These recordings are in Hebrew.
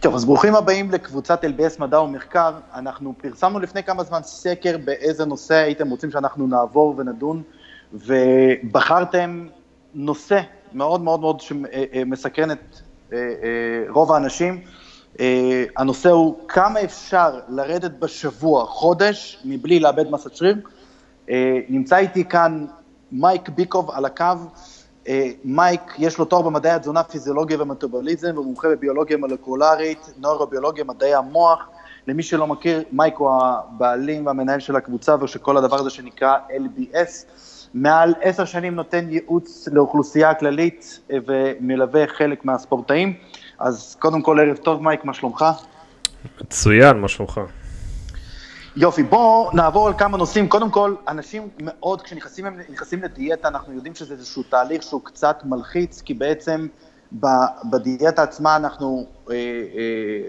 טוב, אז ברוכים הבאים לקבוצת LBS מדע ומחקר. אנחנו פרסמנו לפני כמה זמן סקר באיזה נושא הייתם רוצים שאנחנו נעבור ונדון, ובחרתם נושא מאוד מאוד מאוד שמסקרן את אה, אה, רוב האנשים. אה, הנושא הוא כמה אפשר לרדת בשבוע, חודש, מבלי לאבד מסת שריר. נמצא איתי כאן מייק ביקוב על הקו. מייק, יש לו תואר במדעי התזונה, פיזיולוגיה ומטובוליזם, ומומחה בביולוגיה מולקולרית, נוירוביולוגיה, מדעי המוח. למי שלא מכיר, מייק הוא הבעלים והמנהל של הקבוצה ושל כל הדבר הזה שנקרא LBS. מעל עשר שנים נותן ייעוץ לאוכלוסייה הכללית אה, ומלווה חלק מהספורטאים. אז קודם כל, ערב טוב, מייק, מה שלומך? מצוין, מה שלומך? יופי, בואו נעבור על כמה נושאים. קודם כל, אנשים מאוד, כשנכנסים לדיאטה, אנחנו יודעים שזה איזשהו תהליך שהוא קצת מלחיץ, כי בעצם בדיאטה עצמה אנחנו אה, אה,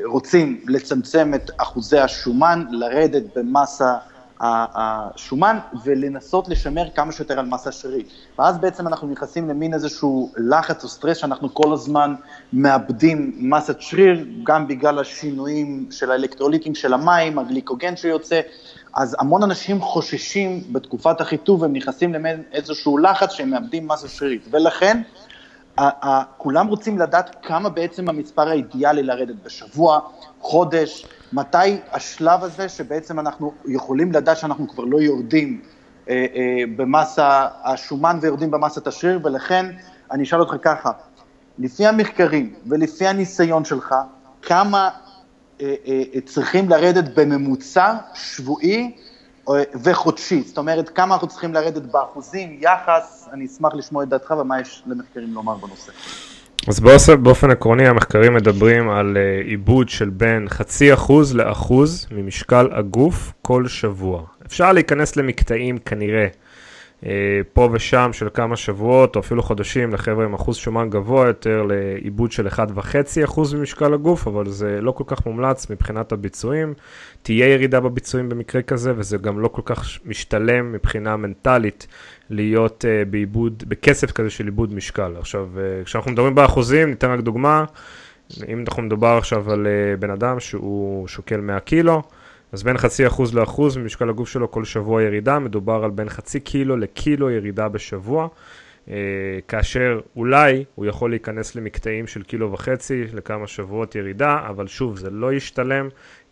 רוצים לצמצם את אחוזי השומן, לרדת במסה השומן ולנסות לשמר כמה שיותר על מסה שרירית. ואז בעצם אנחנו נכנסים למין איזשהו לחץ או סטרס שאנחנו כל הזמן מאבדים מסת שריר, גם בגלל השינויים של האלקטרוליטים של המים, הגליקוגן שיוצא, אז המון אנשים חוששים בתקופת החיטוב, הם נכנסים למין איזשהו לחץ שהם מאבדים מסה שרירית. ולכן, כולם רוצים לדעת כמה בעצם המספר האידיאלי לרדת בשבוע, חודש, מתי השלב הזה שבעצם אנחנו יכולים לדעת שאנחנו כבר לא יורדים אה, אה, במסה השומן ויורדים במסת השריר, ולכן אני אשאל אותך ככה, לפי המחקרים ולפי הניסיון שלך, כמה אה, צריכים לרדת בממוצע שבועי וחודשי? זאת אומרת, כמה אנחנו צריכים לרדת באחוזים, יחס, אני אשמח לשמוע את דעתך ומה יש למחקרים לומר בנושא. אז באופן עקרוני המחקרים מדברים על אה, עיבוד של בין חצי אחוז לאחוז ממשקל הגוף כל שבוע. אפשר להיכנס למקטעים כנראה אה, פה ושם של כמה שבועות או אפילו חודשים לחבר'ה עם אחוז שומן גבוה יותר לעיבוד של 1.5% ממשקל הגוף, אבל זה לא כל כך מומלץ מבחינת הביצועים. תהיה ירידה בביצועים במקרה כזה וזה גם לא כל כך משתלם מבחינה מנטלית להיות uh, בעיבוד, בכסף כזה של עיבוד משקל. עכשיו, uh, כשאנחנו מדברים באחוזים, ניתן רק דוגמה, אם אנחנו מדבר עכשיו על בן אדם שהוא שוקל 100 קילו, אז בין חצי אחוז לאחוז ממשקל הגוף שלו כל שבוע ירידה, מדובר על בין חצי קילו לקילו ירידה בשבוע, uh, כאשר אולי הוא יכול להיכנס למקטעים של קילו וחצי לכמה שבועות ירידה, אבל שוב, זה לא ישתלם,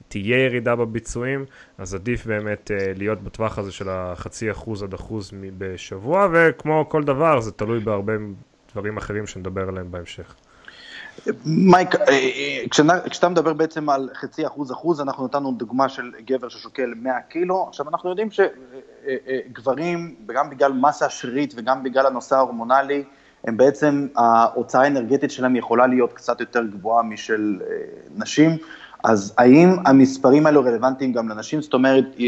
תהיה ירידה בביצועים, אז עדיף באמת uh, להיות בטווח הזה של החצי אחוז עד אחוז בשבוע, וכמו כל דבר, זה תלוי בהרבה דברים אחרים שנדבר עליהם בהמשך. מייק, אה, אה, כשאתה מדבר בעצם על חצי אחוז אחוז, אנחנו נתנו דוגמה של גבר ששוקל 100 קילו, עכשיו אנחנו יודעים שגברים, גם בגלל מסה שרירית וגם בגלל הנושא ההורמונלי, הם בעצם, ההוצאה האנרגטית שלהם יכולה להיות קצת יותר גבוהה משל נשים. אז האם המספרים האלו רלוונטיים גם לנשים? זאת אומרת, אה,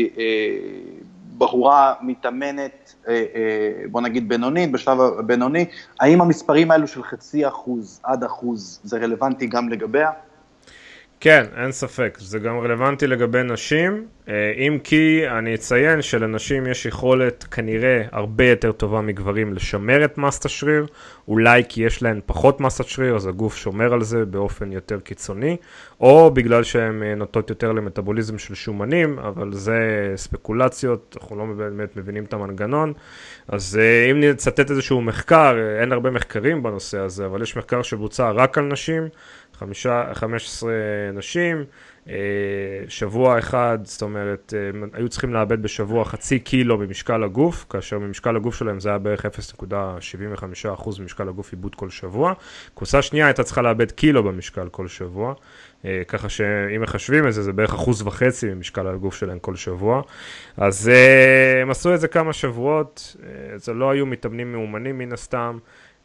בחורה מתאמנת, אה, אה, בוא נגיד בינונית, בשלב הבינוני, האם המספרים האלו של חצי אחוז עד אחוז זה רלוונטי גם לגביה? כן, אין ספק, זה גם רלוונטי לגבי נשים, אה, אם כי אני אציין שלנשים יש יכולת כנראה הרבה יותר טובה מגברים לשמר את מסת השריר, אולי כי יש להן פחות מסת שריר, אז הגוף שומר על זה באופן יותר קיצוני, או בגלל שהן אה, נוטות יותר למטאבוליזם של שומנים, אבל זה ספקולציות, אנחנו לא באמת מבינים את המנגנון. אז אה, אם נצטט איזשהו מחקר, אין הרבה מחקרים בנושא הזה, אבל יש מחקר שבוצע רק על נשים, חמישה, 15 נשים, אה, שבוע אחד, זאת אומרת, אה, היו צריכים לאבד בשבוע חצי קילו במשקל הגוף, כאשר במשקל הגוף שלהם זה היה בערך 0.75% ממשקל הגוף עיבוד כל שבוע. קבוצה שנייה הייתה צריכה לאבד קילו במשקל כל שבוע, אה, ככה שאם מחשבים את זה, זה בערך אחוז וחצי ממשקל הגוף שלהם כל שבוע. אז הם עשו את זה כמה שבועות, זה לא היו מתאמנים מאומנים מן הסתם.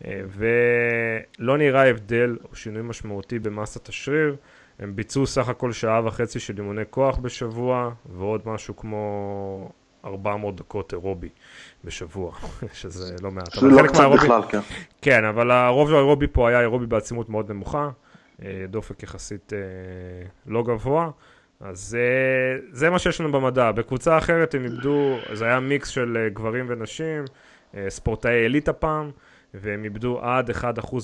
אה, ולא נראה הבדל או שינוי משמעותי במסת השריר. הם ביצעו סך הכל שעה וחצי של אימוני כוח בשבוע, ועוד משהו כמו 400 דקות אירובי בשבוע, שזה לא מעט. שזה לא קצת מהאירובי... בכלל, כן. כן, אבל הרוב של האירובי פה היה אירובי בעצימות מאוד נמוכה, אה, דופק יחסית אה, לא גבוה. אז זה מה שיש לנו במדע. בקבוצה אחרת הם איבדו, זה היה מיקס של גברים ונשים, ספורטאי אליטה פעם. והם איבדו עד 1%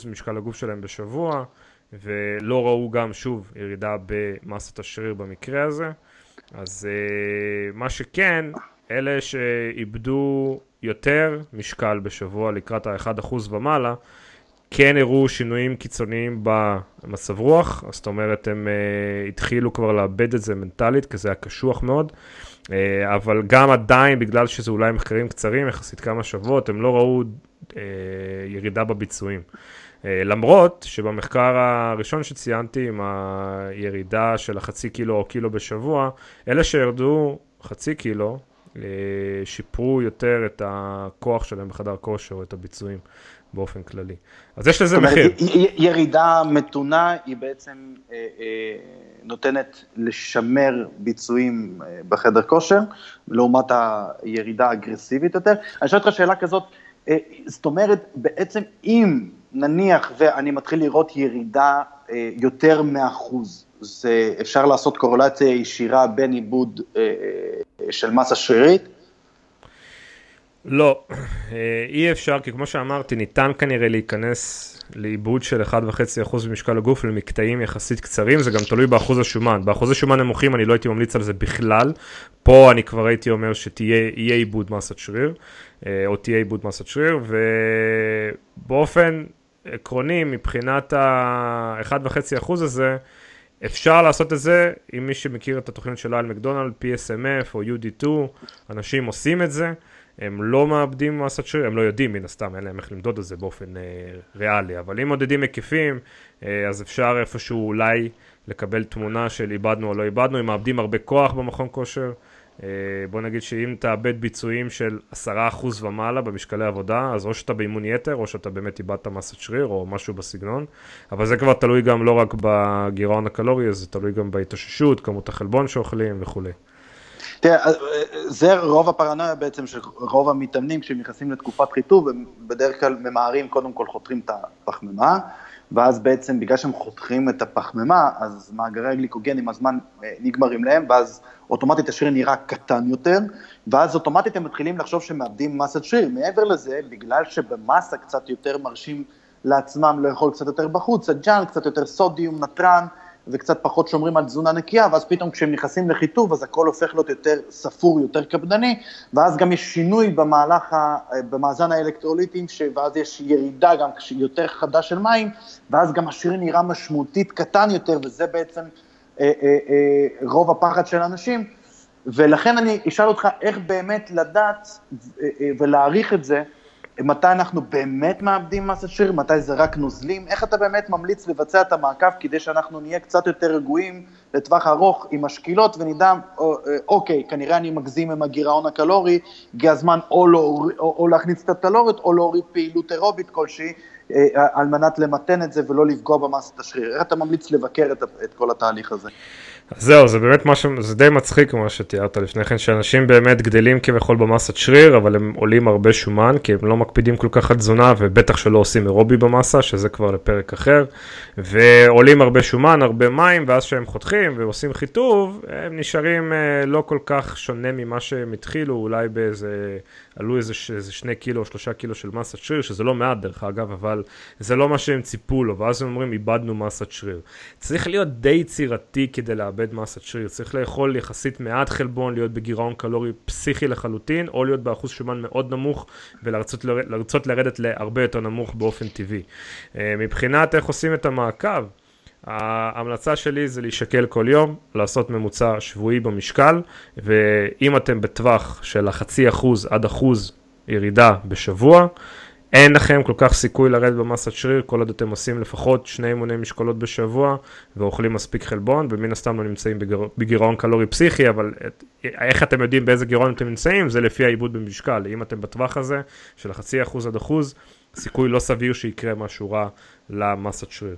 ממשקל הגוף שלהם בשבוע. ולא ראו גם, שוב, ירידה במסת השריר במקרה הזה. אז uh, מה שכן, אלה שאיבדו יותר משקל בשבוע לקראת ה-1% ומעלה, כן הראו שינויים קיצוניים במצב רוח, זאת אומרת הם uh, התחילו כבר לאבד את זה מנטלית, כי זה היה קשוח מאוד, uh, אבל גם עדיין, בגלל שזה אולי מחקרים קצרים, יחסית כמה שבועות, הם לא ראו ירידה בביצועים. Uh, למרות שבמחקר הראשון שציינתי עם הירידה של החצי קילו או קילו בשבוע, אלה שירדו חצי קילו, שיפרו יותר את הכוח שלהם בחדר כושר, את הביצועים. באופן כללי. אז יש לזה מחיר. ירידה מתונה היא בעצם אה, אה, נותנת לשמר ביצועים אה, בחדר כושר, לעומת הירידה האגרסיבית יותר. אני שואל אותך שאלה כזאת, אה, זאת אומרת, בעצם אם נניח ואני מתחיל לראות ירידה אה, יותר מאחוז, זה אפשר לעשות קורלציה ישירה בין עיבוד אה, אה של מסה שרירית? לא, אה, אי אפשר, כי כמו שאמרתי, ניתן כנראה להיכנס לעיבוד של 1.5% במשקל הגוף למקטעים יחסית קצרים, זה גם תלוי באחוז השומן. באחוזי שומן נמוכים אני לא הייתי ממליץ על זה בכלל, פה אני כבר הייתי אומר שתהיה עיבוד מסת שריר, אה, או תהיה עיבוד מסת שריר, ובאופן עקרוני, מבחינת ה-1.5% הזה, אפשר לעשות את זה, עם מי שמכיר את התוכנית של אייל מקדונלד, PSMF או UD2, אנשים עושים את זה. הם לא מאבדים מסת שריר, הם לא יודעים מן הסתם, אין להם איך למדוד את זה באופן אה, ריאלי, אבל אם מודדים היקפים, אה, אז אפשר איפשהו אולי לקבל תמונה של איבדנו או לא איבדנו, אם מאבדים הרבה כוח במכון כושר, אה, בוא נגיד שאם תאבד ביצועים של 10% ומעלה במשקלי עבודה, אז או שאתה באימון יתר, או שאתה באמת איבדת מסת שריר, או משהו בסגנון, אבל זה כבר תלוי גם לא רק בגירעון הקלורי, זה תלוי גם בהתאוששות, כמות החלבון שאוכלים וכולי. תראה, אה, זה רוב הפרנויה בעצם של רוב המתאמנים כשהם נכנסים לתקופת חיטוב, הם בדרך כלל ממהרים, קודם כל חותרים את הפחמימה, ואז בעצם בגלל שהם חותכים את הפחמימה, אז מאגרי הגליקוגן עם הזמן אה, נגמרים להם, ואז אוטומטית השריר נראה קטן יותר, ואז אוטומטית הם מתחילים לחשוב שהם מאבדים מסת שריר. מעבר לזה, בגלל שבמסה קצת יותר מרשים לעצמם לאכול קצת יותר בחוץ, הג'אנק, קצת יותר סודיום, נתרן, וקצת פחות שומרים על תזונה נקייה, ואז פתאום כשהם נכנסים לחיטוב, אז הכל הופך להיות יותר ספור, יותר קפדני, ואז גם יש שינוי במהלך, במאזן האלקטרוליטים, ואז יש ירידה גם יותר חדה של מים, ואז גם השריר נראה משמעותית קטן יותר, וזה בעצם אה, אה, אה, רוב הפחד של אנשים. ולכן אני אשאל אותך איך באמת לדעת אה, אה, ולהעריך את זה, מתי אנחנו באמת מאבדים מסת שריר, מתי זה רק נוזלים, איך אתה באמת ממליץ לבצע את המעקב כדי שאנחנו נהיה קצת יותר רגועים לטווח ארוך עם השקילות ונדע, אה, אוקיי, כנראה אני מגזים עם הגירעון הקלורי, הגיע הזמן או, לא, או, או להכניס את הקלוריות או להוריד פעילות אירובית כלשהי, אה, על מנת למתן את זה ולא לפגוע במסת השריר. איך אתה ממליץ לבקר את, את כל התהליך הזה? זהו, זה באמת משהו, זה די מצחיק מה שתיארת לפני כן, שאנשים באמת גדלים כביכול במסת שריר, אבל הם עולים הרבה שומן, כי הם לא מקפידים כל כך על תזונה, ובטח שלא עושים אירובי במסה, שזה כבר לפרק אחר, ועולים הרבה שומן, הרבה מים, ואז כשהם חותכים ועושים חיטוב, הם נשארים אה, לא כל כך שונה ממה שהם התחילו, אולי באיזה, עלו איזה, איזה שני קילו או שלושה קילו של מסת שריר, שזה לא מעט דרך אגב, אבל זה לא מה שהם ציפו לו, ואז הם אומרים, איבדנו מסת שריר. צריך להיות די יצירתי כדי לאבד מסת שריר, צריך לאכול יחסית מעט חלבון, להיות בגירעון קלורי פסיכי לחלוטין, או להיות באחוז שומן מאוד נמוך, ולרצות לרדת להרבה יותר נמוך באופן טבעי. אה, מבחינת איך עושים את המעקב, ההמלצה שלי זה להישקל כל יום, לעשות ממוצע שבועי במשקל, ואם אתם בטווח של החצי אחוז עד אחוז ירידה בשבוע, אין לכם כל כך סיכוי לרדת במסת שריר כל עוד אתם עושים לפחות שני אימוני משקולות בשבוע ואוכלים מספיק חלבון ומן הסתם לא נמצאים בגיר... בגירעון קלורי פסיכי אבל את... איך אתם יודעים באיזה גירעון אתם נמצאים זה לפי העיבוד במשקל אם אתם בטווח הזה של החצי אחוז עד אחוז סיכוי לא סביר שיקרה משהו רע למסת שריר.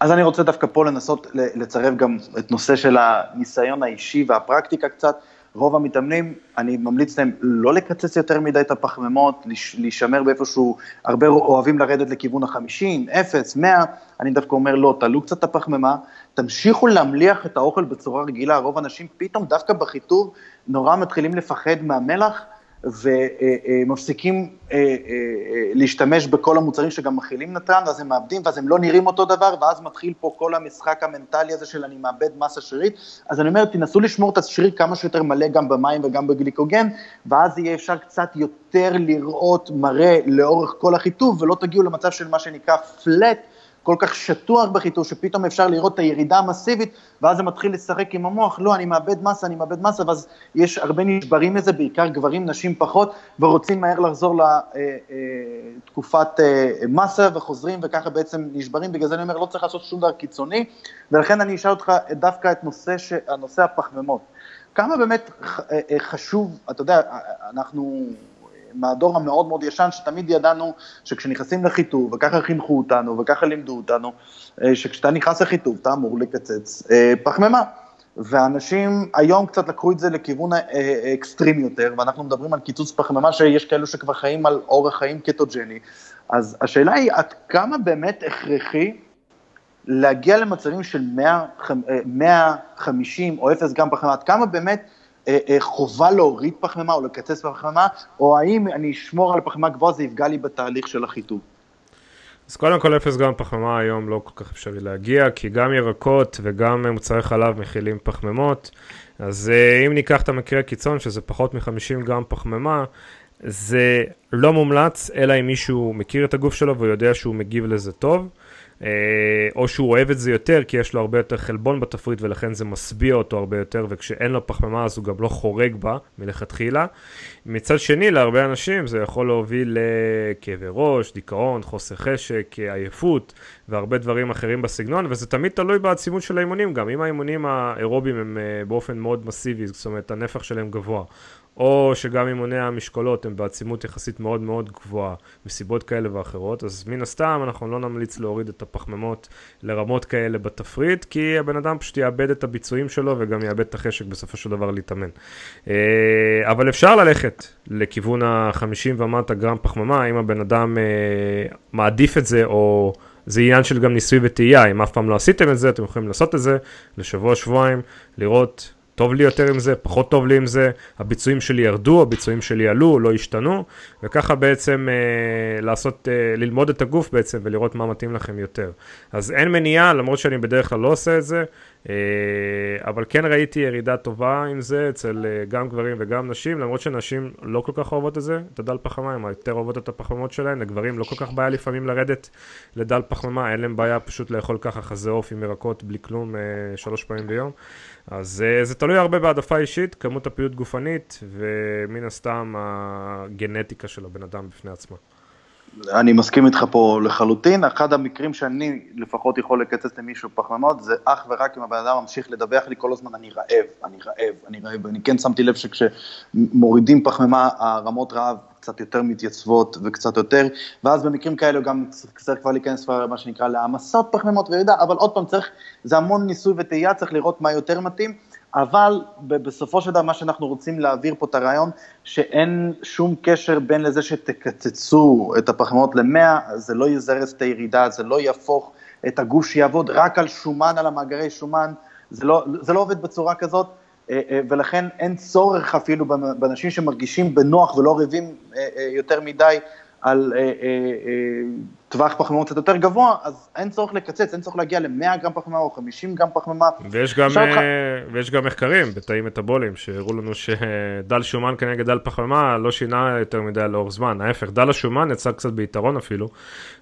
אז אני רוצה דווקא פה לנסות לצרף גם את נושא של הניסיון האישי והפרקטיקה קצת. רוב המתאמנים, אני ממליץ להם לא לקצץ יותר מדי את הפחמימות, להישמר באיפשהו, הרבה אוהבים לרדת לכיוון ה-50, 0, 100, אני דווקא אומר לא, תעלו קצת את הפחמימה, תמשיכו להמליח את האוכל בצורה רגילה, רוב האנשים פתאום דווקא בחיטוב נורא מתחילים לפחד מהמלח, ומפסיקים אה, אה, להשתמש בכל המוצרים שגם מכילים נתרן, ואז הם מאבדים, ואז הם לא נראים אותו דבר, ואז מתחיל פה כל המשחק המנטלי הזה של אני מאבד מסה שרירית. אז אני אומר, תנסו לשמור את השריר כמה שיותר מלא גם במים וגם בגליקוגן, ואז יהיה אפשר קצת יותר לראות מראה לאורך כל החיטוב, ולא תגיעו למצב של מה שנקרא flat, כל כך שטוח בחיתוך, שפתאום אפשר לראות את הירידה המסיבית, ואז זה מתחיל לשחק עם המוח, לא, אני מאבד מסה, אני מאבד מסה, ואז יש הרבה נשברים מזה, בעיקר גברים, נשים פחות, ורוצים מהר לחזור לתקופת אה, אה, מסה, וחוזרים, וככה בעצם נשברים, בגלל זה אני אומר, לא צריך לעשות שום דבר קיצוני, ולכן אני אשאל אותך דווקא את נושא, ש... נושא הפחמימות. כמה באמת אה, חשוב, אתה יודע, אנחנו מהדור המאוד מאוד ישן, שתמיד ידענו שכשנכנסים לחיטוב, וככה חינכו אותנו, וככה לימדו אותנו, אה, שכשאתה נכנס לחיטוב, אתה אמור לקצץ אה, פחמימה. ואנשים היום קצת לקחו את זה לכיוון האקסטרים אה, יותר, ואנחנו מדברים על קיצוץ פחמימה, שיש כאלו שכבר חיים על אורח חיים קטוג'ני. אז השאלה היא, עד כמה באמת הכרחי להגיע למצבים של 100, 150 או 0 גרם פחמימה, עד כמה באמת חובה להוריד פחמימה או לקצץ פחמימה, או האם אני אשמור על פחמימה גבוהה, זה יפגע לי בתהליך של החיטוב. אז קודם כל אפס גרם פחמימה היום לא כל כך אפשרי להגיע, כי גם ירקות וגם מוצרי חלב מכילים פחמימות. אז אה, אם ניקח את המקרה קיצון, שזה פחות מ-50 גרם פחמימה, זה לא מומלץ, אלא אם מישהו מכיר את הגוף שלו ויודע שהוא מגיב לזה טוב. אה, או שהוא אוהב את זה יותר כי יש לו הרבה יותר חלבון בתפריט ולכן זה משביע אותו הרבה יותר וכשאין לו פחמימה אז הוא גם לא חורג בה מלכתחילה. מצד שני להרבה אנשים זה יכול להוביל לכאבי ראש, דיכאון, חוסר חשק, עייפות והרבה דברים אחרים בסגנון וזה תמיד תלוי בעצימות של האימונים גם אם האימונים האירובים הם אה, באופן מאוד מסיבי זאת אומרת הנפח שלהם גבוה או שגם אימוני המשקולות הם בעצימות יחסית מאוד מאוד גבוהה מסיבות כאלה ואחרות, אז מן הסתם אנחנו לא נמליץ להוריד את הפחמימות לרמות כאלה בתפריט, כי הבן אדם פשוט יאבד את הביצועים שלו וגם יאבד את החשק בסופו של דבר להתאמן. אה, אבל אפשר ללכת לכיוון ה-50 ומטה גרם פחמימה, אם הבן אדם אה, מעדיף את זה או... זה עניין של גם ניסוי וטעייה, אם אף פעם לא עשיתם את זה, אתם יכולים לעשות את זה לשבוע, שבועיים, לראות טוב לי יותר עם זה, פחות טוב לי עם זה, הביצועים שלי ירדו, הביצועים שלי עלו, לא השתנו, וככה בעצם אה, לעשות, אה, ללמוד את הגוף בעצם ולראות מה מתאים לכם יותר. אז אין מניעה, למרות שאני בדרך כלל לא עושה את זה, אה, אבל כן ראיתי ירידה טובה עם זה אצל אה, גם גברים וגם נשים, למרות שנשים לא כל כך אוהבות את זה, את הדל פחמימה, הן יותר אוהבות את הפחמימות שלהן, לגברים לא כל כך בעיה לפעמים לרדת לדל פחמימה, אין להם בעיה פשוט לאכול ככה חזה עוף עם ירקות בלי כלום אה, שלוש פעמים ביום. אז זה תלוי הרבה בהעדפה אישית, כמות הפעילות גופנית ומן הסתם הגנטיקה של הבן אדם בפני עצמה. אני מסכים איתך פה לחלוטין, אחד המקרים שאני לפחות יכול לקצץ למישהו פחמימות זה אך ורק אם הבן אדם ממשיך לדווח לי כל הזמן אני רעב, אני רעב, אני רעב, ואני כן שמתי לב שכשמורידים פחמימה הרמות רעב קצת יותר מתייצבות וקצת יותר, ואז במקרים כאלה גם צריך כבר להיכנס מה שנקרא להעמסות פחמימות וירידה, אבל עוד פעם צריך, זה המון ניסוי וטעייה, צריך לראות מה יותר מתאים. אבל בסופו של דבר מה שאנחנו רוצים להעביר פה את הרעיון, שאין שום קשר בין לזה שתקצצו את הפחמימות למאה, זה לא יזרז את הירידה, זה לא יהפוך את הגוש שיעבוד רק על שומן, על המאגרי שומן, זה לא, זה לא עובד בצורה כזאת, ולכן אין צורך אפילו באנשים שמרגישים בנוח ולא רעבים אה, יותר מדי על טווח פחמימות קצת יותר גבוה, אז אין צורך לקצץ, אין צורך להגיע ל-100 גרם פחמימה או 50 גרם פחמימה. ויש גם, uh, ויש גם מחקרים בתאים מטאבוליים שהראו לנו שדל שומן כנגד דל פחמימה לא שינה יותר מדי לאורך זמן, ההפך, דל השומן יצא קצת ביתרון אפילו,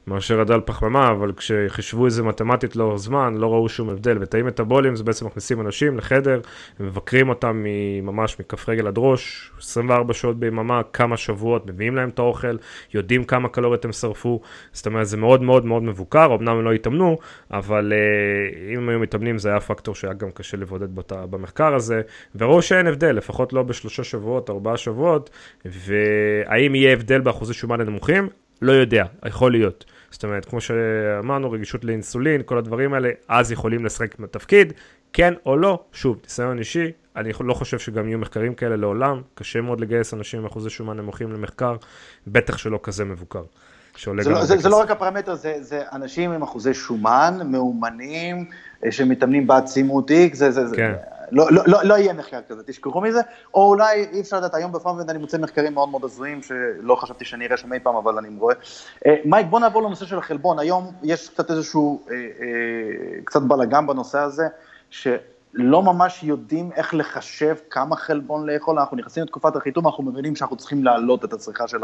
מאשר הדל פחמימה, אבל כשחישבו את זה מתמטית לאורך זמן, לא ראו שום הבדל. בתאים מטאבוליים זה בעצם מכניסים אנשים לחדר, מבקרים אותם ממש מכף רגל עד ראש, 24 שעות ביממה, כמה שבועות, מביאים להם את האוכל, יודעים כמה קלוריות הם שרפו, זאת אומרת זה מאוד מאוד מאוד מבוקר, אמנם הם לא התאמנו, אבל uh, אם הם היו מתאמנים זה היה פקטור שהיה גם קשה לבודד בת, במחקר הזה, וראו שאין הבדל, לפחות לא בשלושה שבועות, ארבעה שבועות, והאם יהיה הבדל באחוזי שומן הנמוכים? לא יודע, יכול להיות. זאת אומרת, כמו שאמרנו, רגישות לאינסולין, כל הדברים האלה, אז יכולים לשחק בתפקיד, כן או לא, שוב, ניסיון אישי, אני לא חושב שגם יהיו מחקרים כאלה לעולם, קשה מאוד לגייס אנשים עם אחוזי שומן נמוכים למחקר, בטח שלא כזה מבוקר. שעולה זה, גם לא, זה, זה לא רק הפרמטר, זה, זה אנשים עם אחוזי שומן, מאומנים, אה, שמתאמנים בעצימות X, זה, זה, כן. לא, לא, לא, לא יהיה מחקר כזה, תשכחו מזה, או אולי אי אפשר לדעת, היום בפארמד אני מוצא מחקרים מאוד מאוד הזויים, שלא חשבתי שאני אראה שם אי פעם, אבל אני רואה. אה, מייק, בוא נעבור לנושא של החלבון, היום יש קצת איזשהו, אה, אה, קצת בלאגן בנושא הזה, שלא ממש יודעים איך לחשב כמה חלבון לאכול, אנחנו נכנסים לתקופת החיתום, אנחנו מבינים שאנחנו צריכים להעלות את הצריכה של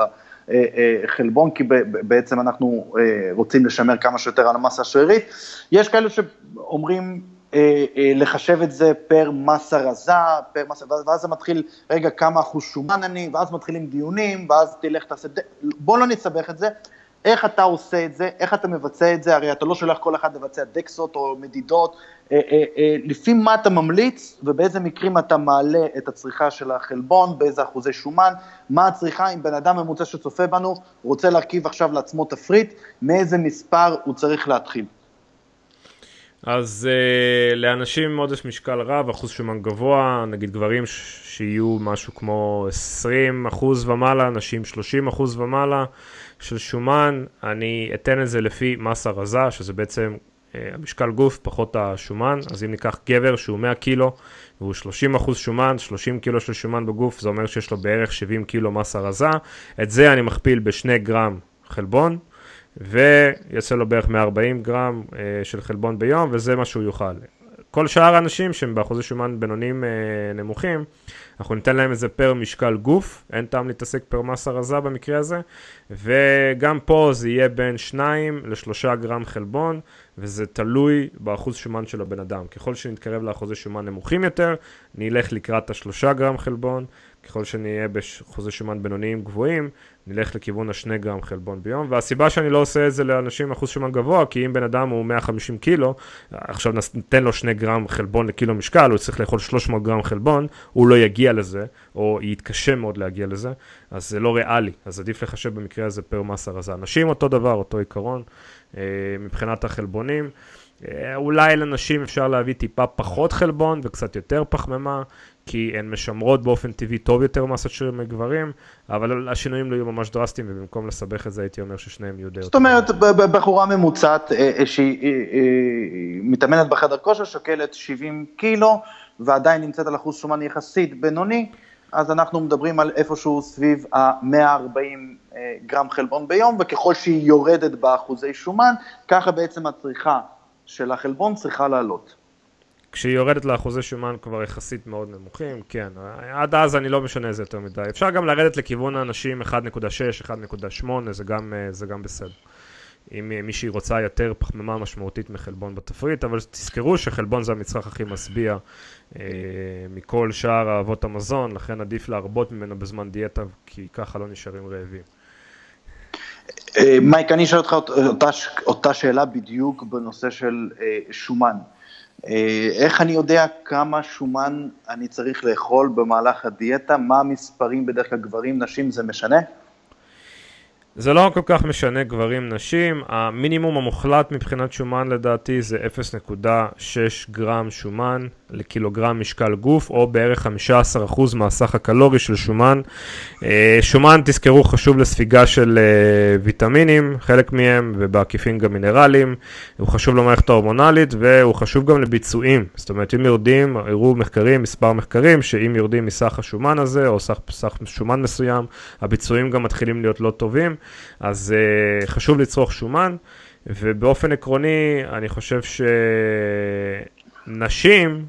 החלבון, כי בעצם אנחנו רוצים לשמר כמה שיותר על המסה השרירית. יש כאלה שאומרים, אה, אה, לחשב את זה פר מסה רזה, פר מסה, ואז זה מתחיל, רגע, כמה אחוז שומן אני, ואז מתחילים דיונים, ואז תלך תעשה, בוא לא נסבך את זה. איך אתה עושה את זה, איך אתה מבצע את זה, הרי אתה לא שולח כל אחד לבצע דקסות או מדידות, אה, אה, אה, לפי מה אתה ממליץ ובאיזה מקרים אתה מעלה את הצריכה של החלבון, באיזה אחוזי שומן, מה הצריכה, אם בן אדם ממוצע שצופה בנו רוצה להרכיב עכשיו לעצמו תפריט, מאיזה מספר הוא צריך להתחיל. אז uh, לאנשים עם עודף משקל רב, אחוז שומן גבוה, נגיד גברים ש- שיהיו משהו כמו 20 אחוז ומעלה, נשים 30 אחוז ומעלה של שומן, אני אתן את זה לפי מסה רזה, שזה בעצם uh, המשקל גוף פחות השומן, אז אם ניקח גבר שהוא 100 קילו והוא 30 אחוז שומן, 30 קילו של שומן בגוף, זה אומר שיש לו בערך 70 קילו מסה רזה, את זה אני מכפיל בשני גרם חלבון. ויוצא לו בערך 140 גרם אה, של חלבון ביום, וזה מה שהוא יאכל. כל שאר האנשים שהם באחוזי שומן בינוניים אה, נמוכים, אנחנו ניתן להם את זה פר משקל גוף, אין טעם להתעסק פר מסה רזה במקרה הזה, וגם פה זה יהיה בין 2 ל-3 גרם חלבון, וזה תלוי באחוז שומן של הבן אדם. ככל שנתקרב לאחוזי שומן נמוכים יותר, נלך לקראת ה-3 גרם חלבון, ככל שנהיה באחוזי שומן בינוניים גבוהים, נלך לכיוון השני גרם חלבון ביום, והסיבה שאני לא עושה את זה לאנשים עם אחוז שומן גבוה, כי אם בן אדם הוא 150 קילו, עכשיו ניתן לו שני גרם חלבון לקילו משקל, הוא צריך לאכול 300 גרם חלבון, הוא לא יגיע לזה, או יתקשה מאוד להגיע לזה, אז זה לא ריאלי, אז עדיף לחשב במקרה הזה פר מסה רזה. אנשים אותו דבר, אותו עיקרון, אה, מבחינת החלבונים. אה, אולי לנשים אפשר להביא טיפה פחות חלבון וקצת יותר פחמימה, כי הן משמרות באופן טבעי טוב יותר מסת שרירים מגברים, אבל השינויים לא יהיו ממש דרסטיים, ובמקום לסבך את זה הייתי אומר ששניהם יהיו די זאת אומרת, בחורה ממוצעת אה, אה, שהיא מתאמנת בחדר כושר, שוקלת 70 קילו, ועדיין נמצאת על אחוז שומן יחסית בינוני, אז אנחנו מדברים על איפשהו סביב ה-140 גרם חלבון ביום, וככל שהיא יורדת באחוזי שומן, ככה בעצם הצריכה של החלבון צריכה לעלות. כשהיא יורדת לאחוזי שומן כבר יחסית מאוד נמוכים, כן. עד אז אני לא משנה את זה יותר מדי. אפשר גם לרדת לכיוון האנשים 1.6, 1.8, זה גם, זה גם בסדר. אם מישהי רוצה יותר פחמימה משמעותית מחלבון בתפריט, אבל תזכרו שחלבון זה המצרך הכי משביע אה, מכל שאר אהבות המזון, לכן עדיף להרבות ממנו בזמן דיאטה, כי ככה לא נשארים רעבים. אה, מייק, אני אשאל אותך אותה, אותה שאלה בדיוק בנושא של אה, שומן. אה, איך אני יודע כמה שומן אני צריך לאכול במהלך הדיאטה? מה המספרים בדרך כלל גברים, נשים, זה משנה? זה לא כל כך משנה גברים נשים, המינימום המוחלט מבחינת שומן לדעתי זה 0.6 גרם שומן לקילוגרם משקל גוף, או בערך 15% מהסך הקלורי של שומן. אה, שומן, תזכרו, חשוב לספיגה של אה, ויטמינים, חלק מהם, ובעקיפין גם מינרלים. הוא חשוב למערכת ההורמונלית, והוא חשוב גם לביצועים. זאת אומרת, אם יורדים, הראו מחקרים, מספר מחקרים, שאם יורדים מסך השומן הזה, או סך, סך שומן מסוים, הביצועים גם מתחילים להיות לא טובים. אז uh, חשוב לצרוך שומן, ובאופן עקרוני, אני חושב שנשים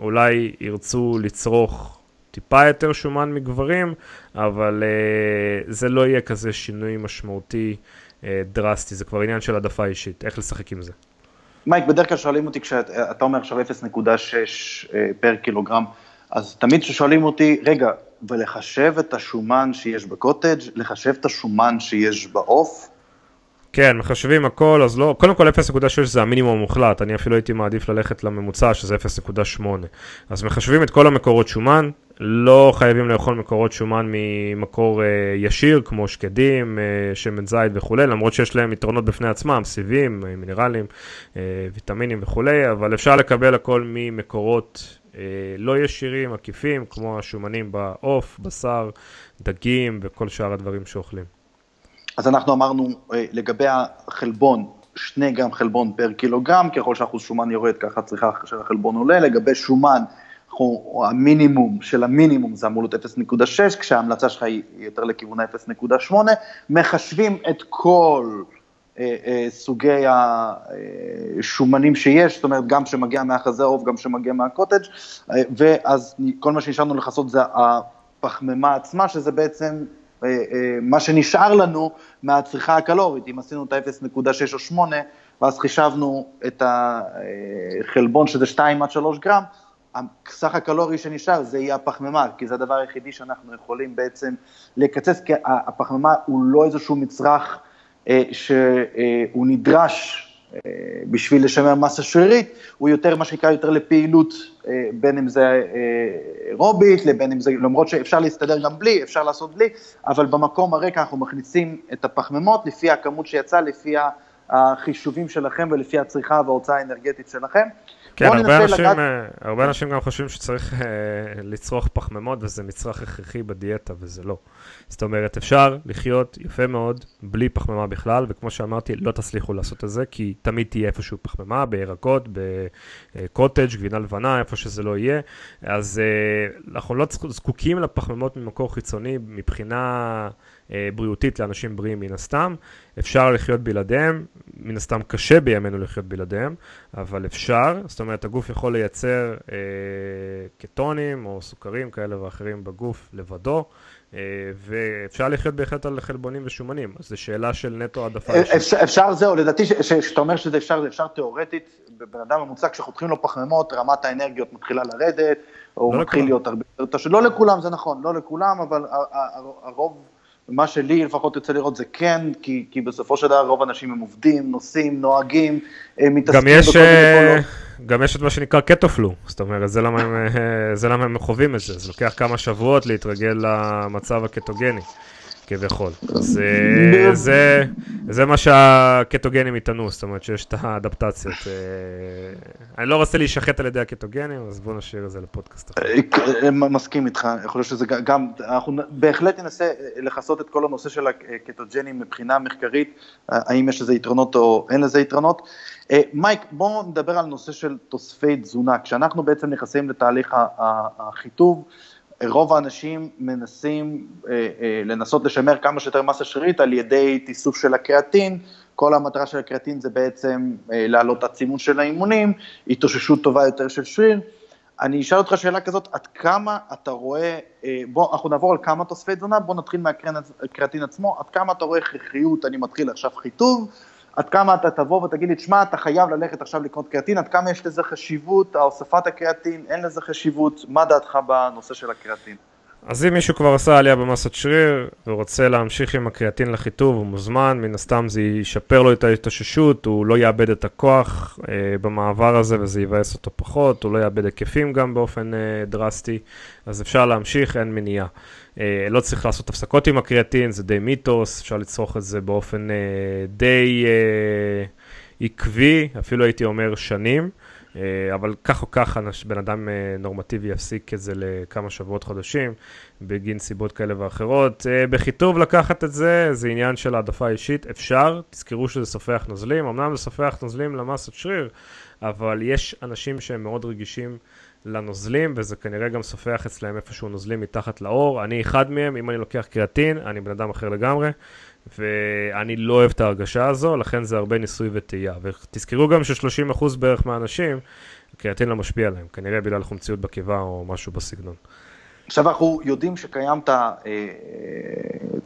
אולי ירצו לצרוך טיפה יותר שומן מגברים, אבל uh, זה לא יהיה כזה שינוי משמעותי uh, דרסטי, זה כבר עניין של העדפה אישית, איך לשחק עם זה. מייק, בדרך כלל שואלים אותי, כשאתה אומר עכשיו 0.6 פר קילוגרם, אז תמיד כששואלים אותי, רגע, ולחשב את השומן שיש בקוטג', לחשב את השומן שיש בעוף. כן, מחשבים הכל, אז לא, קודם כל 0.6 זה המינימום המוחלט, אני אפילו הייתי מעדיף ללכת לממוצע שזה 0.8. אז מחשבים את כל המקורות שומן, לא חייבים לאכול מקורות שומן ממקור uh, ישיר, כמו שקדים, uh, שמן זית וכולי, למרות שיש להם יתרונות בפני עצמם, סיבים, מינרלים, uh, ויטמינים וכולי, אבל אפשר לקבל הכל ממקורות אה, לא ישירים, עקיפים, כמו השומנים בעוף, בשר, דגים וכל שאר הדברים שאוכלים. אז אנחנו אמרנו אה, לגבי החלבון, שני גרם חלבון פר קילוגרם, ככל שאחוז שומן יורד ככה צריכה של החלבון עולה, לגבי שומן אנחנו, המינימום של המינימום זה אמור להיות 0.6, כשההמלצה שלך היא יותר לכיוון ה-0.8, מחשבים את כל אה, אה, סוגי השומנים שיש, זאת אומרת, גם שמגיע מהחזה עוף, גם שמגיע מהקוטג', אה, ואז כל מה שנשארנו לכסות זה הפחמימה עצמה, שזה בעצם אה, אה, מה שנשאר לנו מהצריכה הקלורית, אם עשינו את ה-0.6 או 8, ואז חישבנו את החלבון שזה 2 עד 3 גרם, הסך הקלורי שנשאר זה יהיה הפחמימה, כי זה הדבר היחידי שאנחנו יכולים בעצם לקצץ, כי הפחמימה הוא לא איזשהו מצרך אה, שהוא נדרש בשביל לשמר מסה שרירית, הוא יותר מה שנקרא יותר לפעילות, בין אם זה אירובית, לבין אם זה, למרות שאפשר להסתדר גם בלי, אפשר לעשות בלי, אבל במקום הרקע אנחנו מכניסים את הפחמימות לפי הכמות שיצאה, לפי החישובים שלכם ולפי הצריכה וההוצאה האנרגטית שלכם. כן, הרבה אנשים, לגעת... אה, הרבה אנשים גם חושבים שצריך uh, לצרוך פחמימות וזה מצרך הכרחי בדיאטה וזה לא. זאת אומרת, אפשר לחיות יפה מאוד בלי פחמימה בכלל, וכמו שאמרתי, לא תצליחו לעשות את זה, כי תמיד תהיה איפשהו פחמימה, בירקות, בקוטג', גבינה לבנה, איפה שזה לא יהיה. אז uh, אנחנו לא זקוקים לפחמימות ממקור חיצוני מבחינה... אה, בריאותית לאנשים בריאים מן הסתם. אפשר לחיות בלעדיהם, מן הסתם קשה בימינו לחיות בלעדיהם, אבל אפשר, זאת אומרת הגוף יכול לייצר אה, קטונים או סוכרים כאלה ואחרים בגוף לבדו. אה, ואפשר לחיות בהחלט על חלבונים ושומנים, אז זו שאלה של נטו העדפה. אה, אפשר, אפשר זהו, לדעתי כשאתה אומר שזה אפשר, זה אפשר תיאורטית, בבן אדם ממוצע, כשחותכים לו פחמימות, רמת האנרגיות מתחילה לרדת, או לא מתחיל לכולם. להיות הרבה יותר, לא לכולם זה נכון, לא לכולם, אבל הרוב... מה שלי לפחות יוצא לראות זה כן, כי, כי בסופו של דבר רוב האנשים הם עובדים, נוסעים, נוהגים, מתעסקים גם יש, מיני אה, גם יש את מה שנקרא קטופלו, זאת אומרת, זה למה, הם, אה, זה למה הם חווים את זה, זה לוקח כמה שבועות להתרגל למצב הקטוגני. כביכול. אז אה, זה, זה מה שהקטוגנים יטענו, זאת אומרת שיש את האדפטציות. אה, אני לא רוצה להישחט על ידי הקטוגנים, אז בואו נשאיר את זה לפודקאסט אחר. אה, מסכים איתך, יכול להיות שזה גם, אנחנו בהחלט ננסה לכסות את כל הנושא של הקטוגנים מבחינה מחקרית, האם יש לזה יתרונות או אין לזה יתרונות. מייק, בואו נדבר על נושא של תוספי תזונה. כשאנחנו בעצם נכנסים לתהליך החיטוב, רוב האנשים מנסים אה, אה, לנסות לשמר כמה שיותר מסה שרירית על ידי תיסוף של הקריאטין, כל המטרה של הקריאטין זה בעצם אה, להעלות את הצימון של האימונים, התאוששות טובה יותר של שריר. אני אשאל אותך שאלה כזאת, עד כמה אתה רואה, אה, בוא, אנחנו נעבור על כמה תוספי תזונה, בוא נתחיל מהקריאטין עצמו, עד כמה אתה רואה הכרחיות, אני מתחיל עכשיו חיטוב, עד כמה אתה תבוא ותגיד לי, תשמע, אתה חייב ללכת עכשיו לקנות קריאטין, עד כמה יש לזה חשיבות, הוספת הקריאטין, אין לזה חשיבות, מה דעתך בנושא של הקריאטין? אז אם מישהו כבר עשה עלייה במסת שריר ורוצה להמשיך עם הקריאטין לחיטוב, הוא מוזמן, מן הסתם זה ישפר לו את ההתאוששות, הוא לא יאבד את הכוח אה, במעבר הזה וזה יבאס אותו פחות, הוא לא יאבד היקפים גם באופן אה, דרסטי, אז אפשר להמשיך, אין מניעה. אה, לא צריך לעשות הפסקות עם הקריאטין, זה די מיתוס, אפשר לצרוך את זה באופן אה, די אה, עקבי, אפילו הייתי אומר שנים. אבל כך או כך בן אדם נורמטיבי יפסיק את זה לכמה שבועות חודשים, בגין סיבות כאלה ואחרות. בחיטוב לקחת את זה, זה עניין של העדפה אישית, אפשר, תזכרו שזה סופח נוזלים, אמנם זה סופח נוזלים למסת שריר, אבל יש אנשים שהם מאוד רגישים לנוזלים, וזה כנראה גם סופח אצלהם איפשהו נוזלים מתחת לאור. אני אחד מהם, אם אני לוקח קריאטין, אני בן אדם אחר לגמרי. ואני לא אוהב את ההרגשה הזו, לכן זה הרבה ניסוי וטעייה. ותזכרו גם ש-30% בערך מהאנשים, קריאטין לא משפיע עליהם, כנראה בגלל חומציות בקיבה או משהו בסגנון. עכשיו אנחנו יודעים שקיים את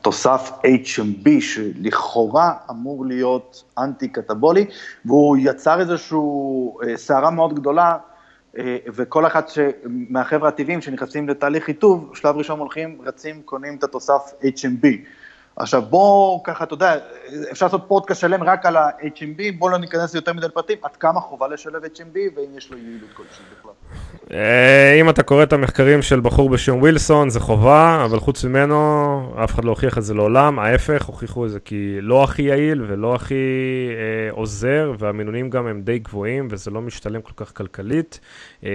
התוסף אה, HMB, שלכאורה אמור להיות אנטי-קטבולי, והוא יצר איזושהי אה, סערה מאוד גדולה, אה, וכל אחד מהחבר'ה הטבעיים שנכנסים לתהליך חיטוב, שלב ראשון הולכים, רצים, קונים את התוסף HMB. עכשיו בוא ככה, אתה יודע, אפשר לעשות פודקאסט שלם רק על ה-HMB, בוא לא ניכנס יותר מדי לפרטים, עד כמה חובה לשלב HMB ואם יש לו יעילות כלשהי בכלל. אה, אם אתה קורא את המחקרים של בחור בשם ווילסון, זה חובה, אבל חוץ ממנו, אף אחד לא הוכיח את זה לעולם, ההפך, הוכיחו את זה כי לא הכי יעיל ולא הכי אה, עוזר, והמינונים גם הם די גבוהים, וזה לא משתלם כל כך כלכלית. אה,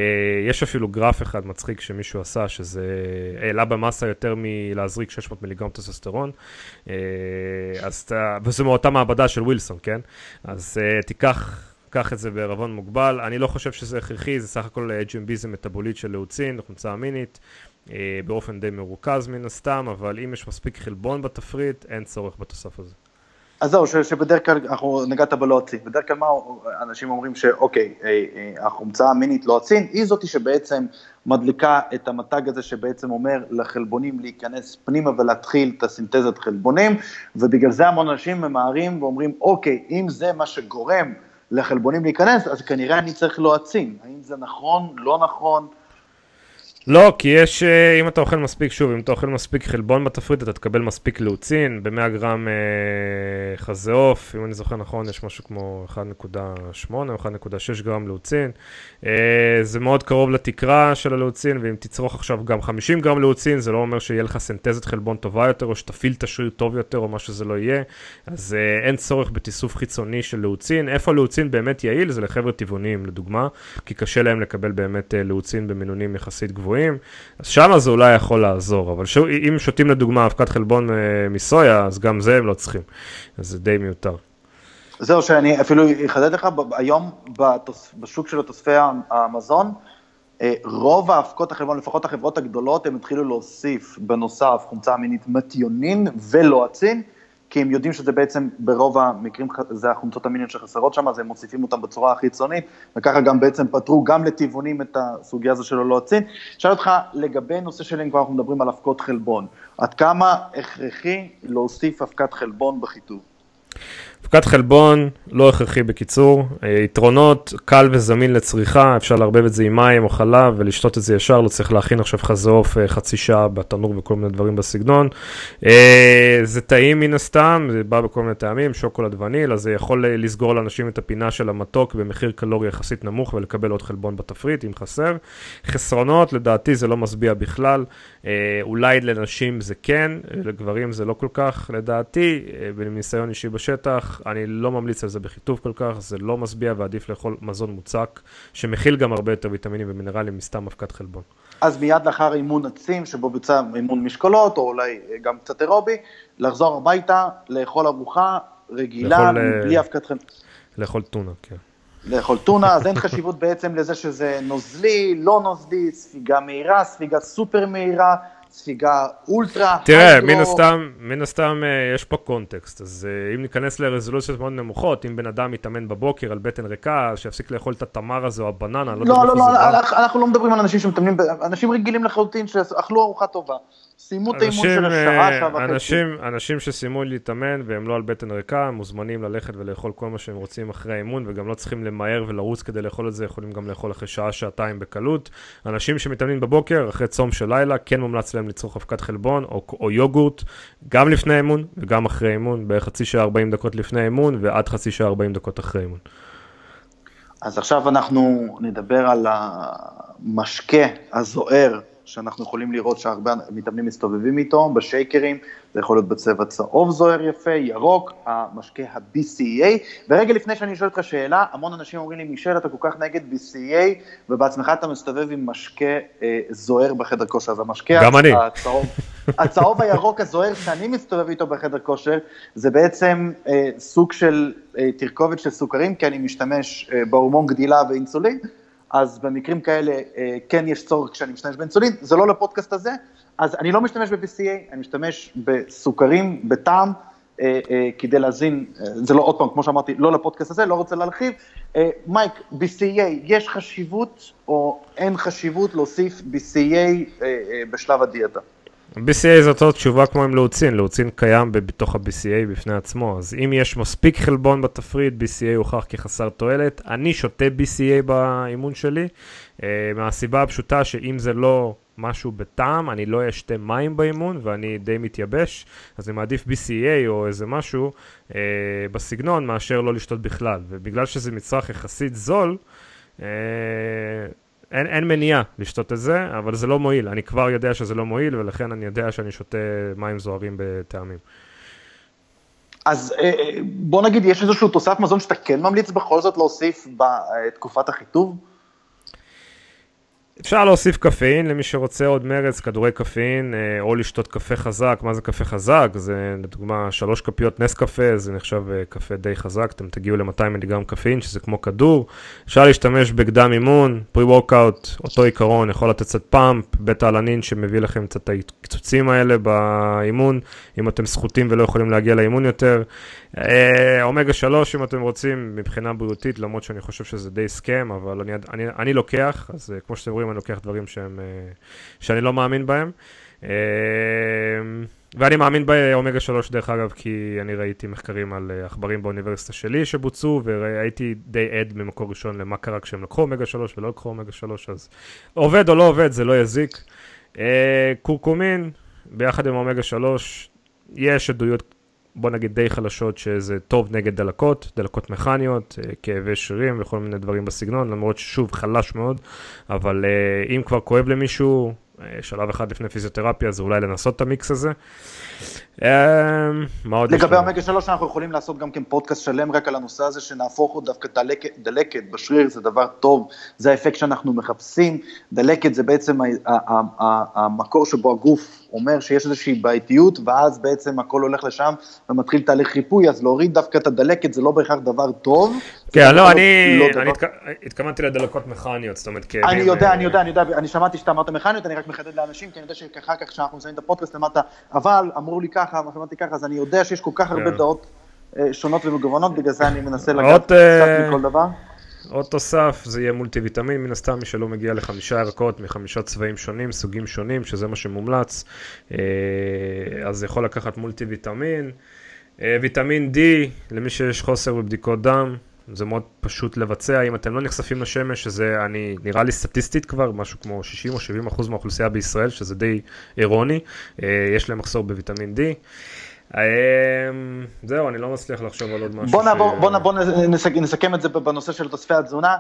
יש אפילו גרף אחד מצחיק שמישהו עשה, שזה העלה במסה יותר מלהזריק 600 מיליגרם טססטרון, אה, אז, וזה מאותה מעבדה של ווילסון, כן? אז אה, תיקח... קח את זה בערבון מוגבל. אני לא חושב שזה הכרחי, זה סך הכל HMB זה מטאבוליט של לאוצין, חומצה אמינית, באופן די מרוכז מן הסתם, אבל אם יש מספיק חלבון בתפריט, אין צורך בתוסף הזה. אז זהו, שבדרך כלל, אנחנו נגעת בלואצין, בדרך כלל מה אנשים אומרים שאוקיי, אה, אה, החומצה המינית לואצין היא זאתי שבעצם מדליקה את המתג הזה שבעצם אומר לחלבונים להיכנס פנימה ולהתחיל את הסינתזת חלבונים, ובגלל זה המון אנשים ממהרים ואומרים, אוקיי, אם זה מה שגורם לחלבונים להיכנס, אז כנראה אני צריך לואצין, האם זה נכון, לא נכון, לא, כי יש, אה, אם אתה אוכל מספיק, שוב, אם אתה אוכל מספיק חלבון בתפריט, אתה תקבל מספיק לאוצין, ב-100 גרם אה, חזה עוף, אם אני זוכר נכון, יש משהו כמו 1.8 או 1.6 גרם לאוצין. אה, זה מאוד קרוב לתקרה של הלאוצין, ואם תצרוך עכשיו גם 50 גרם לאוצין, זה לא אומר שיהיה לך סנטזת חלבון טובה יותר, או שתפעיל את השריר טוב יותר, או מה שזה לא יהיה. אז אה, אין צורך בתיסוף חיצוני של לאוצין. איפה לאוצין באמת יעיל? זה לחבר'ה טבעוניים, לדוגמה, כי קשה להם לקבל באמת אה, לאוצין במינונים יחסית גבוהים. גבוהים, אז שם זה אולי יכול לעזור, אבל ש... אם שותים לדוגמה אבקת חלבון uh, מסויה, אז גם זה הם לא צריכים, אז זה די מיותר. זהו, שאני אפילו אחדד לך, היום בתוס, בשוק של תוספי המזון, אה, רוב האבקות החלבון, לפחות החברות הגדולות, הם התחילו להוסיף בנוסף חומצה אמינית מתיונין ולואצין, כי הם יודעים שזה בעצם ברוב המקרים, זה החומצות המיניות שחסרות שם, אז הם מוסיפים אותם בצורה החיצונית, וככה גם בעצם פתרו גם לטבעונים את הסוגיה הזו של הלואצין. שאל אותך, לגבי נושא של אם כבר אנחנו מדברים על אבקות חלבון, עד כמה הכרחי להוסיף אבקת חלבון בחיטוב? אבקת חלבון, לא הכרחי בקיצור, אה, יתרונות, קל וזמין לצריכה, אפשר לערבב את זה עם מים או חלב ולשתות את זה ישר, לא צריך להכין עכשיו חזה עוף אה, חצי שעה בתנור וכל מיני דברים בסגנון. אה, זה טעים מן הסתם, זה בא בכל מיני טעמים, שוקולד וניל, אז זה יכול לסגור לאנשים את הפינה של המתוק במחיר קלורי יחסית נמוך ולקבל עוד חלבון בתפריט אם חסר. חסרונות, לדעתי זה לא משביע בכלל, אולי לנשים זה כן, לגברים זה לא כל כך, לדעתי, בניסיון אישי בשטח. אני לא ממליץ על זה בחיטוב כל כך, זה לא משביע ועדיף לאכול מזון מוצק, שמכיל גם הרבה יותר ויטמינים ומינרלים מסתם אבקת חלבון. אז מיד לאחר אימון עצים, שבו ביצע אימון משקולות, או אולי גם קצת אירובי, לחזור הביתה, לאכול ארוחה רגילה, לאכול, אה, בלי אבקת חלבון. לאכול טונה, כן. לאכול טונה, אז אין חשיבות בעצם לזה שזה נוזלי, לא נוזלי, ספיגה מהירה, ספיגה סופר מהירה, ספיגה אולטרה, תראה, מן הסתם, מן הסתם אה, יש פה קונטקסט, אז אה, אם ניכנס לרזולוציות מאוד נמוכות, אם בן אדם מתאמן בבוקר על בטן ריקה, שיפסיק לאכול את התמר הזה או הבננה, לא, לא, לא, לא, אנחנו לא מדברים על אנשים שמתאמנים, אנשים רגילים לחלוטין שאכלו ארוחה טובה. סיימו את האימון של השעה, שעה וחצי. אנשים, אנשים שסיימו להתאמן והם לא על בטן ריקה, מוזמנים ללכת ולאכול כל מה שהם רוצים אחרי האימון, וגם לא צריכים למהר ולרוץ כדי לאכול את זה, יכולים גם לאכול אחרי שעה, שעתיים בקלות. אנשים שמתאמנים בבוקר, אחרי צום של לילה, כן מומלץ להם לצרוך אבקת חלבון או, או יוגורט, גם לפני האימון וגם אחרי האימון, בערך חצי שעה 40 דקות לפני האימון ועד חצי שעה 40 דקות אחרי האימון. אז עכשיו אנחנו נדבר על המשקה הזוהר שאנחנו יכולים לראות שהרבה מתאמנים מסתובבים איתו, בשייקרים, זה יכול להיות בצבע צהוב זוהר יפה, ירוק, המשקה ה-BCA. ורגע לפני שאני אשאל אותך שאלה, המון אנשים אומרים לי, מישל, אתה כל כך נגד BCA, ובעצמך אתה מסתובב עם משקה אה, זוהר בחדר כושר. אז המשקה גם הצ... הצהוב, הצהוב הירוק הזוהר שאני מסתובב איתו בחדר כושר, זה בעצם אה, סוג של אה, תרכובת של סוכרים, כי אני משתמש אה, בהורמון גדילה ואינסולין. אז במקרים כאלה אה, כן יש צורך כשאני משתמש באינסולין, זה לא לפודקאסט הזה, אז אני לא משתמש ב-BCA, אני משתמש בסוכרים, בטעם, אה, אה, כדי להזין, זה לא, עוד פעם, כמו שאמרתי, לא לפודקאסט הזה, לא רוצה להרחיב. מייק, BCA, יש חשיבות או אין חשיבות להוסיף BCA בשלב הדיאטה? BCA זה אותו תשובה כמו עם לאוצין, לאוצין קיים בתוך ה-BCA בפני עצמו, אז אם יש מספיק חלבון בתפריט, BCA הוכח כחסר תועלת. אני שותה BCA באימון שלי, uh, מהסיבה הפשוטה שאם זה לא משהו בטעם, אני לא אשתה מים באימון ואני די מתייבש, אז אני מעדיף BCA או איזה משהו uh, בסגנון מאשר לא לשתות בכלל, ובגלל שזה מצרך יחסית זול, uh, אין, אין מניעה לשתות את זה, אבל זה לא מועיל. אני כבר יודע שזה לא מועיל, ולכן אני יודע שאני שותה מים זוהרים בטעמים. אז אה, אה, בוא נגיד, יש איזשהו תוסף מזון שאתה כן ממליץ בכל זאת להוסיף בתקופת החיטוב? אפשר להוסיף קפאין למי שרוצה עוד מרץ, כדורי קפאין, אה, או לשתות קפה חזק. מה זה קפה חזק? זה לדוגמה שלוש כפיות נס קפה, זה נחשב אה, קפה די חזק, אתם תגיעו ל-200 מיליגרם קפאין, שזה כמו כדור. אפשר להשתמש בקדם אימון, pre-workout, אותו עיקרון, יכול לתת קצת pump, בטא אלנין שמביא לכם קצת העקצוצים האלה באימון, אם אתם סחוטים ולא יכולים להגיע לאימון יותר. אה, אומגה 3 אם אתם רוצים, מבחינה בריאותית, למרות שאני חושב שזה די scam, אבל אני, אני, אני לוקח, אז כמו שאתם רואים, אני לוקח דברים שהם, אה, שאני לא מאמין בהם. אה, ואני מאמין באומגה 3 דרך אגב, כי אני ראיתי מחקרים על אה, עכברים באוניברסיטה שלי שבוצעו, והייתי די עד ממקור ראשון למה קרה כשהם לקחו אומגה 3 ולא לקחו אומגה 3, אז עובד או לא עובד, זה לא יזיק. קורקומין, ביחד עם אומגה 3, יש עדויות בוא נגיד די חלשות שזה טוב נגד דלקות, דלקות מכניות, אה, כאבי שרירים וכל מיני דברים בסגנון, למרות ששוב חלש מאוד, אבל אה, אם כבר כואב למישהו, אה, שלב אחד לפני פיזיותרפיה זה אולי לנסות את המיקס הזה. מה עוד לגבי המגה שלוש אנחנו יכולים לעשות גם כן פודקאסט שלם רק על הנושא הזה, שנהפוך עוד דווקא דלקת, דלקת בשריר זה דבר טוב, זה האפקט שאנחנו מחפשים, דלקת זה בעצם המקור שבו הגוף אומר שיש איזושהי בעייתיות, ואז בעצם הכל הולך לשם ומתחיל תהליך ריפוי, אז להוריד דווקא את הדלקת זה לא בהכרח דבר טוב. כן, לא, אני לא התכוונתי לדלקות מכניות, זאת אומרת כאבים. אני יודע, אני יודע, אני יודע, אני שמעתי שאתה אמרת מכניות, אני רק מחדד לאנשים, כי אני יודע שאחר כך כשאנחנו מסיימים את הפודקאסט אמרת, אבל אמרו לי ככה, אמרתי ככה, אז אני יודע שיש כל כך הרבה כן. דעות אה, שונות ומגוונות, בגלל זה אני מנסה לגעת קצת אה, מכל דבר. עוד תוסף, זה יהיה מולטי ויטמין, מן הסתם מי שלא מגיע לחמישה ירקות מחמישה צבעים שונים, סוגים שונים, שזה מה שמומלץ, אה, אז יכול לקחת מולטי ויטמין. אה, ויטמין D, למי שיש חוסר בבדיקות דם, זה מאוד פשוט לבצע, אם אתם לא נחשפים לשמש, שזה אני, נראה לי סטטיסטית כבר, משהו כמו 60 או 70 אחוז מהאוכלוסייה בישראל, שזה די אירוני, אה, יש להם מחסור בוויטמין D. אמ, זהו, אני לא מצליח לחשוב על עוד משהו. בוא נעבור, ש... בוא, בוא נסכם את זה בנושא של תוספי התזונה.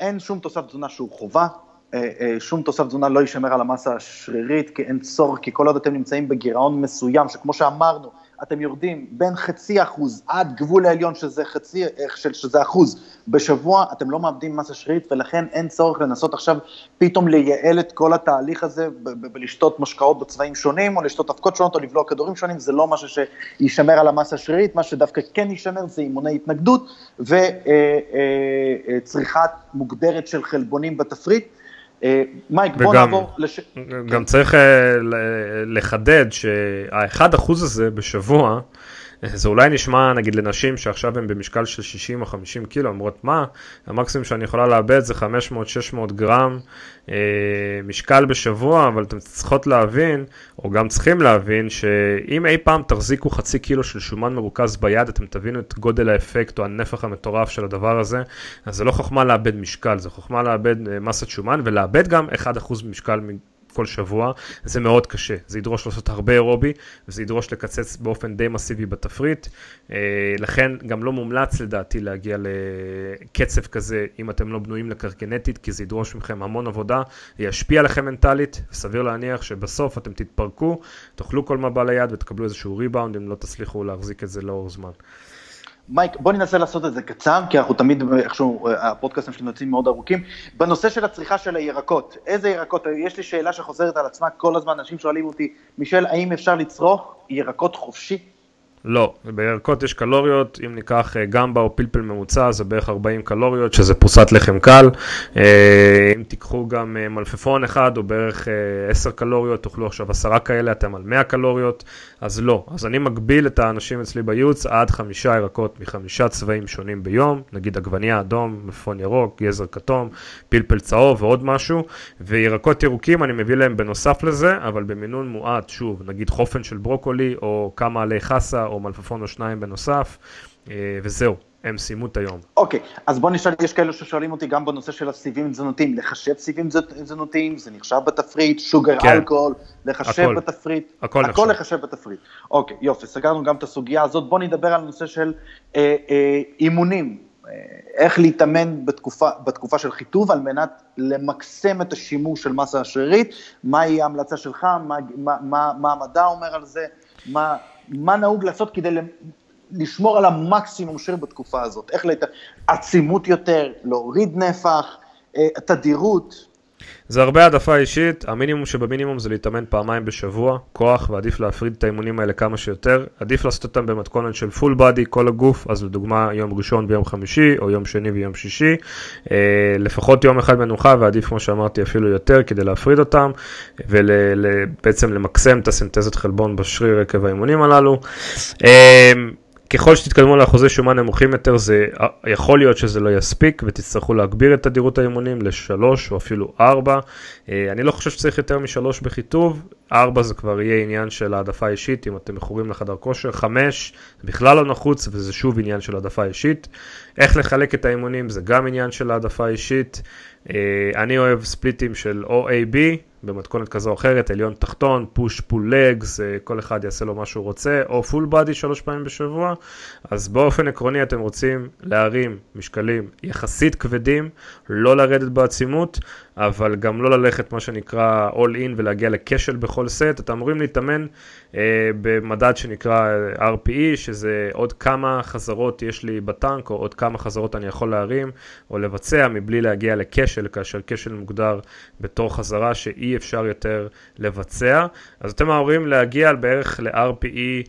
אין שום תוסף תזונה שהוא חובה, אה, אה, שום תוסף תזונה לא יישמר על המסה השרירית, כי אין צורך, כי כל עוד אתם נמצאים בגירעון מסוים, שכמו שאמרנו, אתם יורדים בין חצי אחוז עד גבול העליון שזה חצי, אה, שזה אחוז בשבוע, אתם לא מאבדים מסה שרירית ולכן אין צורך לנסות עכשיו פתאום לייעל את כל התהליך הזה ולשתות משקאות בצבעים שונים או לשתות אבקות שונות או לבלוע כדורים שונים, זה לא משהו שישמר על המסה השרירית, מה שדווקא כן יישמר זה אימוני התנגדות וצריכת אה, אה, מוגדרת של חלבונים בתפריט. מייק, בוא נעבור לש... גם צריך לחדד שה-1% הזה בשבוע, זה אולי נשמע נגיד לנשים שעכשיו הן במשקל של 60 או 50 קילו, אומרות מה, המקסימום שאני יכולה לאבד זה 500-600 גרם אה, משקל בשבוע, אבל אתם צריכות להבין, או גם צריכים להבין, שאם אי פעם תחזיקו חצי קילו של שומן מרוכז ביד, אתם תבינו את גודל האפקט או הנפח המטורף של הדבר הזה, אז זה לא חוכמה לאבד משקל, זה חוכמה לאבד אה, מסת שומן ולאבד גם 1% משקל כל שבוע, זה מאוד קשה. זה ידרוש לעשות הרבה אירובי, וזה ידרוש לקצץ באופן די מסיבי בתפריט. אה, לכן גם לא מומלץ לדעתי להגיע לקצב כזה אם אתם לא בנויים לקרקנטית, כי זה ידרוש מכם המון עבודה, ישפיע עליכם מנטלית, וסביר להניח שבסוף אתם תתפרקו, תאכלו כל מה בא ליד ותקבלו איזשהו ריבאונד אם לא תצליחו להחזיק את זה לאור זמן. מייק, בוא ננסה לעשות את זה קצר, כי אנחנו תמיד, איכשהו, הפודקאסטים שלנו יוצאים מאוד ארוכים. בנושא של הצריכה של הירקות, איזה ירקות, יש לי שאלה שחוזרת על עצמה כל הזמן, אנשים שואלים אותי, מישל, האם אפשר לצרוך ירקות חופשי? לא, בירקות יש קלוריות, אם ניקח אה, גמבה או פלפל ממוצע זה בערך 40 קלוריות, שזה פרוסת לחם קל. אה, אם תיקחו גם אה, מלפפון אחד או בערך 10 קלוריות, תאכלו עכשיו 10 כאלה, אתם על 100 קלוריות, אז לא. אז אני מגביל את האנשים אצלי בייעוץ עד חמישה ירקות מחמישה צבעים שונים ביום, נגיד עגבניה אדום, מלפפון ירוק, גזר כתום, פלפל צהוב ועוד משהו, וירקות ירוקים אני מביא להם בנוסף לזה, אבל במינון מועט, שוב, נגיד חופן של ברוקולי או כמה עלי חסה או מלפפון או שניים בנוסף, אה, וזהו, הם סיימו את היום. אוקיי, okay, אז בוא נשאל, יש כאלה ששואלים אותי גם בנושא של הסיבים תזונתיים, לחשב סיבים תזונתיים, זה נחשב בתפריט, שוגר כן. אלכוהול, לחשב הכל, בתפריט, הכל, הכל נחשב. לחשב בתפריט. אוקיי, okay, יופי, סגרנו גם את הסוגיה הזאת, בוא נדבר על הנושא של אה, אה, אימונים, אה, איך להתאמן בתקופה, בתקופה של חיטוב על מנת למקסם את השימוש של מסה השרירית, מהי ההמלצה שלך, מה, מה, מה, מה המדע אומר על זה, מה... מה נהוג לעשות כדי לשמור על המקסימום שיר בתקופה הזאת, איך לת... עצימות יותר, להוריד נפח, אה, תדירות. זה הרבה העדפה אישית, המינימום שבמינימום זה להתאמן פעמיים בשבוע, כוח, ועדיף להפריד את האימונים האלה כמה שיותר. עדיף לעשות אותם במתכונת של פול בדי, כל הגוף, אז לדוגמה יום ראשון ויום חמישי, או יום שני ויום שישי. אה, לפחות יום אחד מנוחה, ועדיף כמו שאמרתי אפילו יותר, כדי להפריד אותם, ובעצם למקסם את הסינתזת חלבון בשריר עקב האימונים הללו. אה, ככל שתתקדמו לאחוזי שומן נמוכים יותר, זה יכול להיות שזה לא יספיק ותצטרכו להגביר את תדירות האימונים לשלוש או אפילו ארבע. אה, אני לא חושב שצריך יותר משלוש בחיטוב, ארבע זה כבר יהיה עניין של העדפה אישית, אם אתם מכורים לחדר כושר, חמש זה בכלל לא נחוץ וזה שוב עניין של העדפה אישית. איך לחלק את האימונים זה גם עניין של העדפה אישית. אה, אני אוהב ספליטים של OAB, במתכונת כזו או אחרת, עליון תחתון, push pull legs, כל אחד יעשה לו מה שהוא רוצה, או full body שלוש פעמים בשבוע, אז באופן עקרוני אתם רוצים להרים משקלים יחסית כבדים, לא לרדת בעצימות, אבל גם לא ללכת מה שנקרא all in ולהגיע לכשל בכל סט, אתם אמורים להתאמן אה, במדד שנקרא RPE, שזה עוד כמה חזרות יש לי בטנק, או עוד כמה חזרות אני יכול להרים או לבצע מבלי להגיע לכשל, כאשר כשל מוגדר בתור חזרה שאי אפשר יותר לבצע. אז אתם אמורים להגיע בערך ל-RPE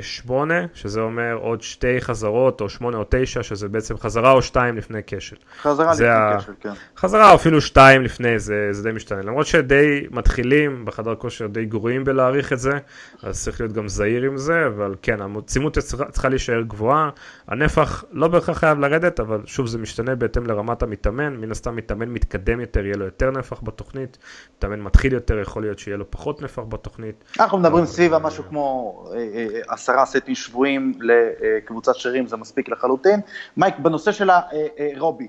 8, אה, שזה אומר עוד שתי חזרות, או 8 או 9, שזה בעצם חזרה או 2 לפני כשל. חזרה לפני ה... כשל, כן. חזרה או אפילו 2 לפני, זה, זה די משתנה. למרות שדי מתחילים בחדר כושר, די גרועים בלהעריך את זה, אז צריך להיות גם זהיר עם זה, אבל כן, העצימות צריכה להישאר גבוהה. הנפח לא בהכרח חייב לרדת, אבל שוב זה משתנה בהתאם לרמת המתאמן. מן הסתם מתאמן מתקדם יותר, יהיה לו יותר נפח בתוכנית. מתאמן מתחיל יותר, יכול להיות שיהיה לו פחות נפח בתוכנית. אנחנו מדברים סביב משהו כמו עשרה סטים שבויים לקבוצת שרירים, זה מספיק לחלוטין. מייק, בנושא של האירובי,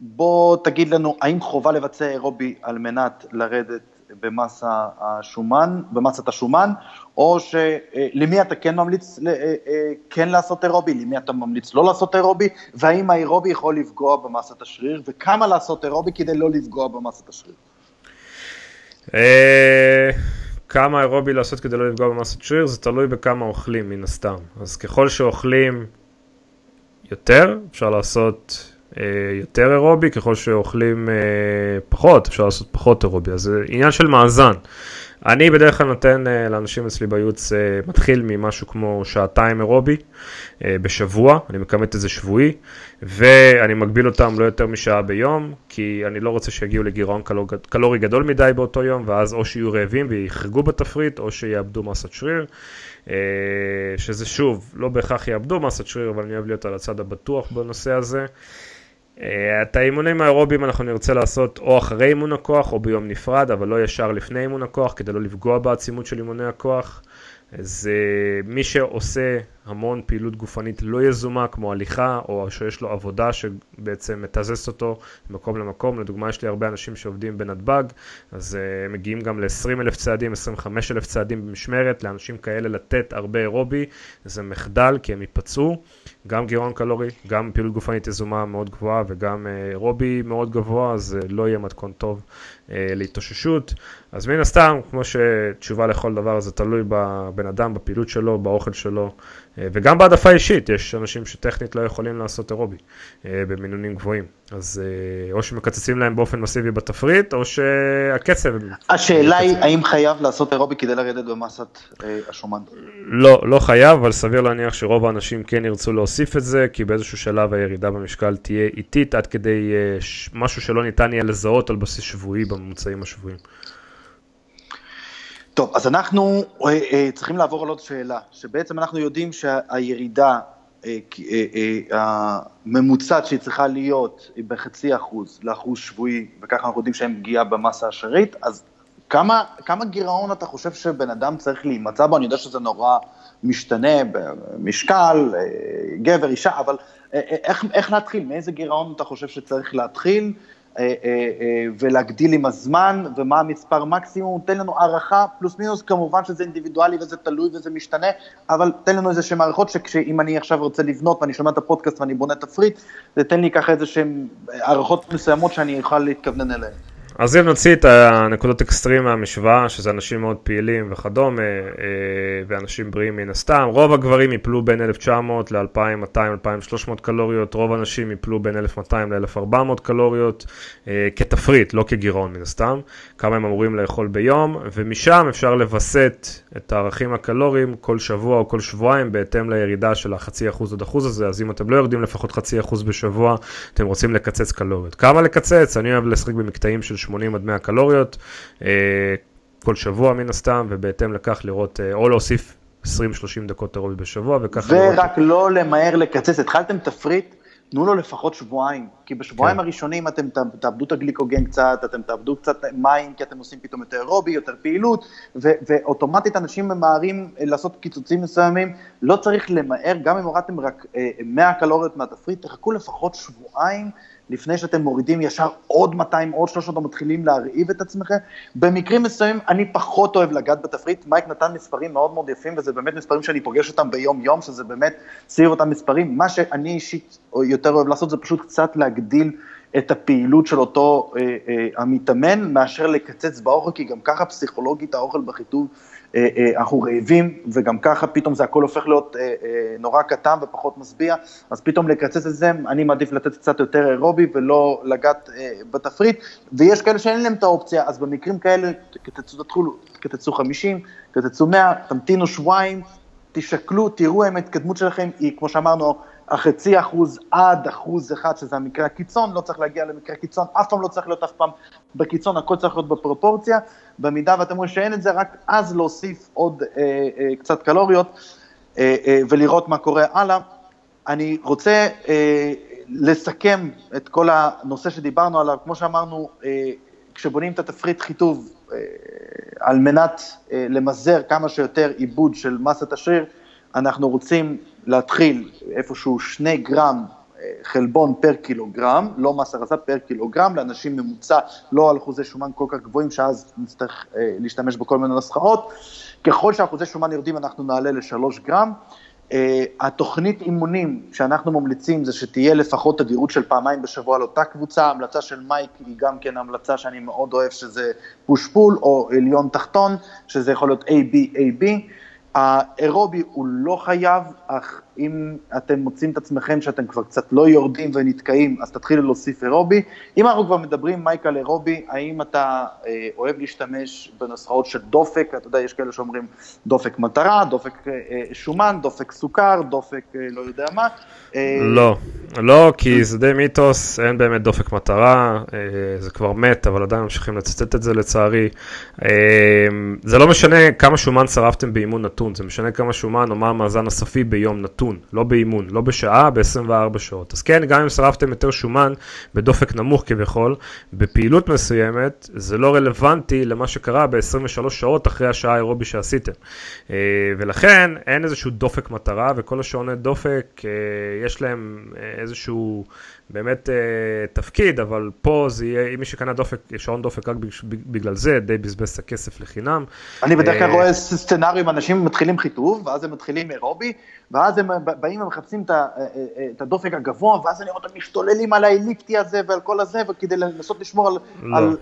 בוא תגיד לנו, האם חובה לבצע אירובי על מנת לרדת במסה השומן, במסת השומן, או שלמי אתה כן ממליץ כן לעשות אירובי, למי אתה ממליץ לא לעשות אירובי, והאם האירובי יכול לפגוע במסת השריר, וכמה לעשות אירובי כדי לא לפגוע במסת השריר. כמה אירובי לעשות כדי לא לפגוע במסת שריר, זה תלוי בכמה אוכלים מן הסתם. אז ככל שאוכלים יותר, אפשר לעשות אה, יותר אירובי, ככל שאוכלים אה, פחות, אפשר לעשות פחות אירובי. אז זה עניין של מאזן. אני בדרך כלל נותן uh, לאנשים אצלי בייעוץ, uh, מתחיל ממשהו כמו שעתיים אירובי uh, בשבוע, אני מכמת את זה שבועי, ואני מגביל אותם לא יותר משעה ביום, כי אני לא רוצה שיגיעו לגירעון קלור, קלורי גדול מדי באותו יום, ואז או שיהיו רעבים ויחרגו בתפריט, או שיאבדו מסת שריר, uh, שזה שוב, לא בהכרח יאבדו מסת שריר, אבל אני אוהב להיות על הצד הבטוח בנושא הזה. אה, את האימונים האירוביים אנחנו נרצה לעשות או אחרי אימון הכוח או ביום נפרד, אבל לא ישר לפני אימון הכוח, כדי לא לפגוע בעצימות של אימוני הכוח. אז מי שעושה המון פעילות גופנית לא יזומה כמו הליכה או שיש לו עבודה שבעצם מתזזת אותו ממקום למקום, לדוגמה יש לי הרבה אנשים שעובדים בנתב"ג אז uh, מגיעים גם ל-20 אלף צעדים, 25 אלף צעדים במשמרת, לאנשים כאלה לתת הרבה אירובי. זה מחדל כי הם ייפצעו, גם גירעון קלורי, גם פעילות גופנית יזומה מאוד גבוהה וגם אה, אירובי מאוד גבוה אז uh, לא יהיה מתכון טוב uh, להתאוששות. אז מן הסתם כמו שתשובה לכל דבר זה תלוי בבן אדם, בפעילות שלו, באוכל שלו וגם בהעדפה אישית, יש אנשים שטכנית לא יכולים לעשות אירובי אה, במינונים גבוהים. אז אה, או שמקצצים להם באופן מסיבי בתפריט, או שהקצב... השאלה היא, האם חייב לעשות אירובי כדי לרדת במסת השומן? לא, לא חייב, אבל סביר להניח שרוב האנשים כן ירצו להוסיף את זה, כי באיזשהו שלב הירידה במשקל תהיה איטית, עד כדי משהו שלא ניתן יהיה לזהות על בסיס שבועי בממוצעים השבועיים. טוב, אז אנחנו אה, אה, צריכים לעבור על עוד שאלה, שבעצם אנחנו יודעים שהירידה אה, הממוצעת שהיא צריכה להיות היא בחצי אחוז לאחוז שבועי, וככה אנחנו יודעים שאין פגיעה במסה השרית, אז כמה, כמה גירעון אתה חושב שבן אדם צריך להימצא בו? אני יודע שזה נורא משתנה במשקל, גבר, אישה, אבל איך, איך להתחיל? מאיזה גירעון אתה חושב שצריך להתחיל? אה, אה, אה, ולהגדיל עם הזמן, ומה המספר מקסימום, תן לנו הערכה, פלוס מינוס, כמובן שזה אינדיבידואלי וזה תלוי וזה משתנה, אבל תן לנו איזה שהן הערכות שאם אני עכשיו רוצה לבנות ואני שומע את הפודקאסט ואני בונה תפריט, זה תן לי ככה איזה שהן הערכות מסוימות שאני אוכל להתכוונן אליהן. אז אם נוציא את הנקודות אקסטרים מהמשוואה, שזה אנשים מאוד פעילים וכדומה, ואנשים בריאים מן הסתם, רוב הגברים יפלו בין 1900 ל-2200-2300 קלוריות, רוב הנשים יפלו בין 1200 ל-1400 קלוריות, כתפריט, לא כגירעון מן הסתם, כמה הם אמורים לאכול ביום, ומשם אפשר לווסת את הערכים הקלוריים כל שבוע או כל שבועיים, בהתאם לירידה של החצי אחוז עד אחוז הזה, אז אם אתם לא יורדים לפחות חצי אחוז בשבוע, אתם רוצים לקצץ קלוריות. כמה לקצץ? אני אוהב לשחק במקטעים של 80 עד 100 קלוריות, אה, כל שבוע מן הסתם, ובהתאם לכך לראות, אה, או להוסיף 20-30 דקות אירובי בשבוע, וככה לראות... ורק לא למהר לקצץ, התחלתם תפריט, תנו לו לפחות שבועיים, כי בשבועיים כן. הראשונים אתם תאבדו את הגליקוגן קצת, אתם תאבדו קצת מים, כי אתם עושים פתאום יותר אירובי, יותר פעילות, ו- ואוטומטית אנשים ממהרים אה, לעשות קיצוצים מסוימים, לא צריך למהר, גם אם הורדתם רק 100 קלוריות מהתפריט, תחכו לפחות שבועיים. לפני שאתם מורידים ישר עוד 200, עוד 300, ומתחילים להרעיב את עצמכם. במקרים מסוימים אני פחות אוהב לגעת בתפריט, מייק נתן מספרים מאוד מאוד יפים, וזה באמת מספרים שאני פוגש אותם ביום-יום, שזה באמת סביב אותם מספרים. מה שאני אישית יותר אוהב לעשות זה פשוט קצת להגדיל את הפעילות של אותו אה, אה, המתאמן, מאשר לקצץ באוכל, כי גם ככה פסיכולוגית האוכל בחיטוב אנחנו רעבים, וגם ככה פתאום זה הכל הופך להיות אה, נורא קטן ופחות משביע, אז פתאום לקצץ את זה, אני מעדיף לתת קצת יותר אירובי ולא לגעת בתפריט, ויש כאלה שאין להם את האופציה, אז במקרים כאלה, תתחילו, קצצו 50, קצצו 100, תמתינו שבועיים, תשקלו, תראו אם ההתקדמות שלכם היא, כמו שאמרנו, החצי אחוז עד אחוז אחד, שזה המקרה הקיצון, לא צריך להגיע למקרה קיצון, אף פעם לא צריך להיות אף פעם בקיצון, הכל צריך להיות בפרופורציה. במידה ואתם רואים שאין את זה, רק אז להוסיף עוד אה, אה, קצת קלוריות אה, אה, ולראות מה קורה הלאה. אני רוצה אה, לסכם את כל הנושא שדיברנו עליו, כמו שאמרנו, אה, כשבונים את התפריט חיטוב, אה, על מנת אה, למזער כמה שיותר עיבוד של מסת השריר, אנחנו רוצים להתחיל איפשהו שני גרם אה, חלבון פר קילוגרם, לא מס הכנסה פר קילוגרם, לאנשים ממוצע, לא על אחוזי שומן כל כך גבוהים, שאז נצטרך אה, להשתמש בכל מיני נוסחאות. ככל שאחוזי שומן יורדים, אנחנו נעלה לשלוש גרם. אה, התוכנית אימונים שאנחנו ממליצים זה שתהיה לפחות תדירות של פעמיים בשבוע על אותה קבוצה, ההמלצה של מייק היא גם כן המלצה שאני מאוד אוהב שזה push pull או עליון תחתון, שזה יכול להיות A-B, A-B. האירובי הוא לא חייב, אך אם אתם מוצאים את עצמכם שאתם כבר קצת לא יורדים ונתקעים, אז תתחילו להוסיף אירובי. אם אנחנו כבר מדברים, מייק, על אירובי, האם אתה אה, אוהב להשתמש בנוסחאות של דופק? אתה יודע, יש כאלה שאומרים דופק מטרה, דופק אה, אה שומן, דופק סוכר, דופק אה, לא יודע מה. אה... לא, לא, כי זה די מיתוס, אין באמת דופק מטרה, אה, זה כבר מת, אבל עדיין ממשיכים לצטט את זה לצערי. אה, זה לא משנה כמה שומן שרפתם באימון נתון, זה משנה כמה שומן או מה המאזן הסופי ביום נתון. נתון, לא באימון, לא בשעה, ב-24 שעות. אז כן, גם אם שרפתם יותר שומן בדופק נמוך כביכול, בפעילות מסוימת, זה לא רלוונטי למה שקרה ב-23 שעות אחרי השעה האירובי שעשיתם. אה, ולכן אין איזשהו דופק מטרה, וכל השעוני דופק, אה, יש להם אה, איזשהו... באמת תפקיד, אבל פה זה יהיה, אם מי שקנה דופק, שעון דופק רק בגלל זה, די בזבז את הכסף לחינם. אני בדרך כלל אה, רואה סצנריום, אנשים מתחילים חיטוב, ואז הם מתחילים אירובי, ואז הם באים ומחפשים אה, אה, את הדופק הגבוה, ואז אני רואה אותם משתוללים על האליפטי הזה ועל כל הזה, וכדי לנסות לשמור על, לא. על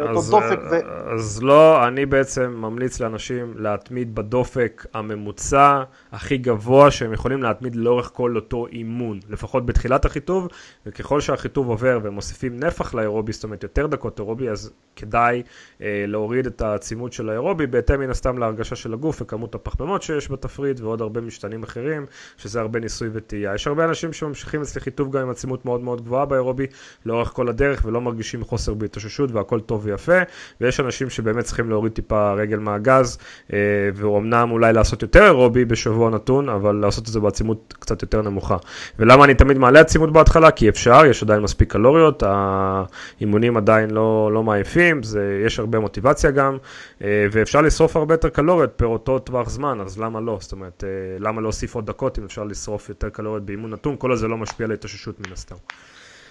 אותו אז, דופק. ו... אז לא, אני בעצם ממליץ לאנשים להתמיד בדופק הממוצע הכי גבוה שהם יכולים להתמיד לאורך כל אותו אימון, לפחות בתחילת החיטוב, וככל שהחיטוב עובר ומוסיפים נפח לאירובי, זאת אומרת יותר דקות אירובי, אז כדאי אה, להוריד את העצימות של האירובי, בהתאם מן הסתם להרגשה של הגוף וכמות הפחמימות שיש בתפריט ועוד הרבה משתנים אחרים, שזה הרבה ניסוי וטעייה. יש הרבה אנשים שממשיכים אצלי חיטוב גם עם עצימות מאוד מאוד גבוהה באירובי לאורך כל הדרך ולא מרגישים חוסר בהתאוששות והכל טוב ויפה, ויש אנשים שבאמת צריכים להוריד טיפה רגל מהגז, אה, ואומנם אולי לעשות יותר אירובי בשבוע נתון, אבל לעשות את זה בעצימות קצת יותר נמוכה. ולמה אני תמיד מעלה עצימות בהתחלה? כי אפשר, יש עדיין מספיק קלוריות, האימונים עדיין לא, לא מעייפים, זה, יש הרבה מוטיבציה גם, אה, ואפשר לשרוף הרבה יותר קלוריות פר אותו טווח זמן, אז למה לא? זאת אומרת, אה, למה להוסיף עוד דקות אם אפשר לשרוף יותר קלוריות באימון נתון? כל זה לא משפיע על התאוששות מן הסתם.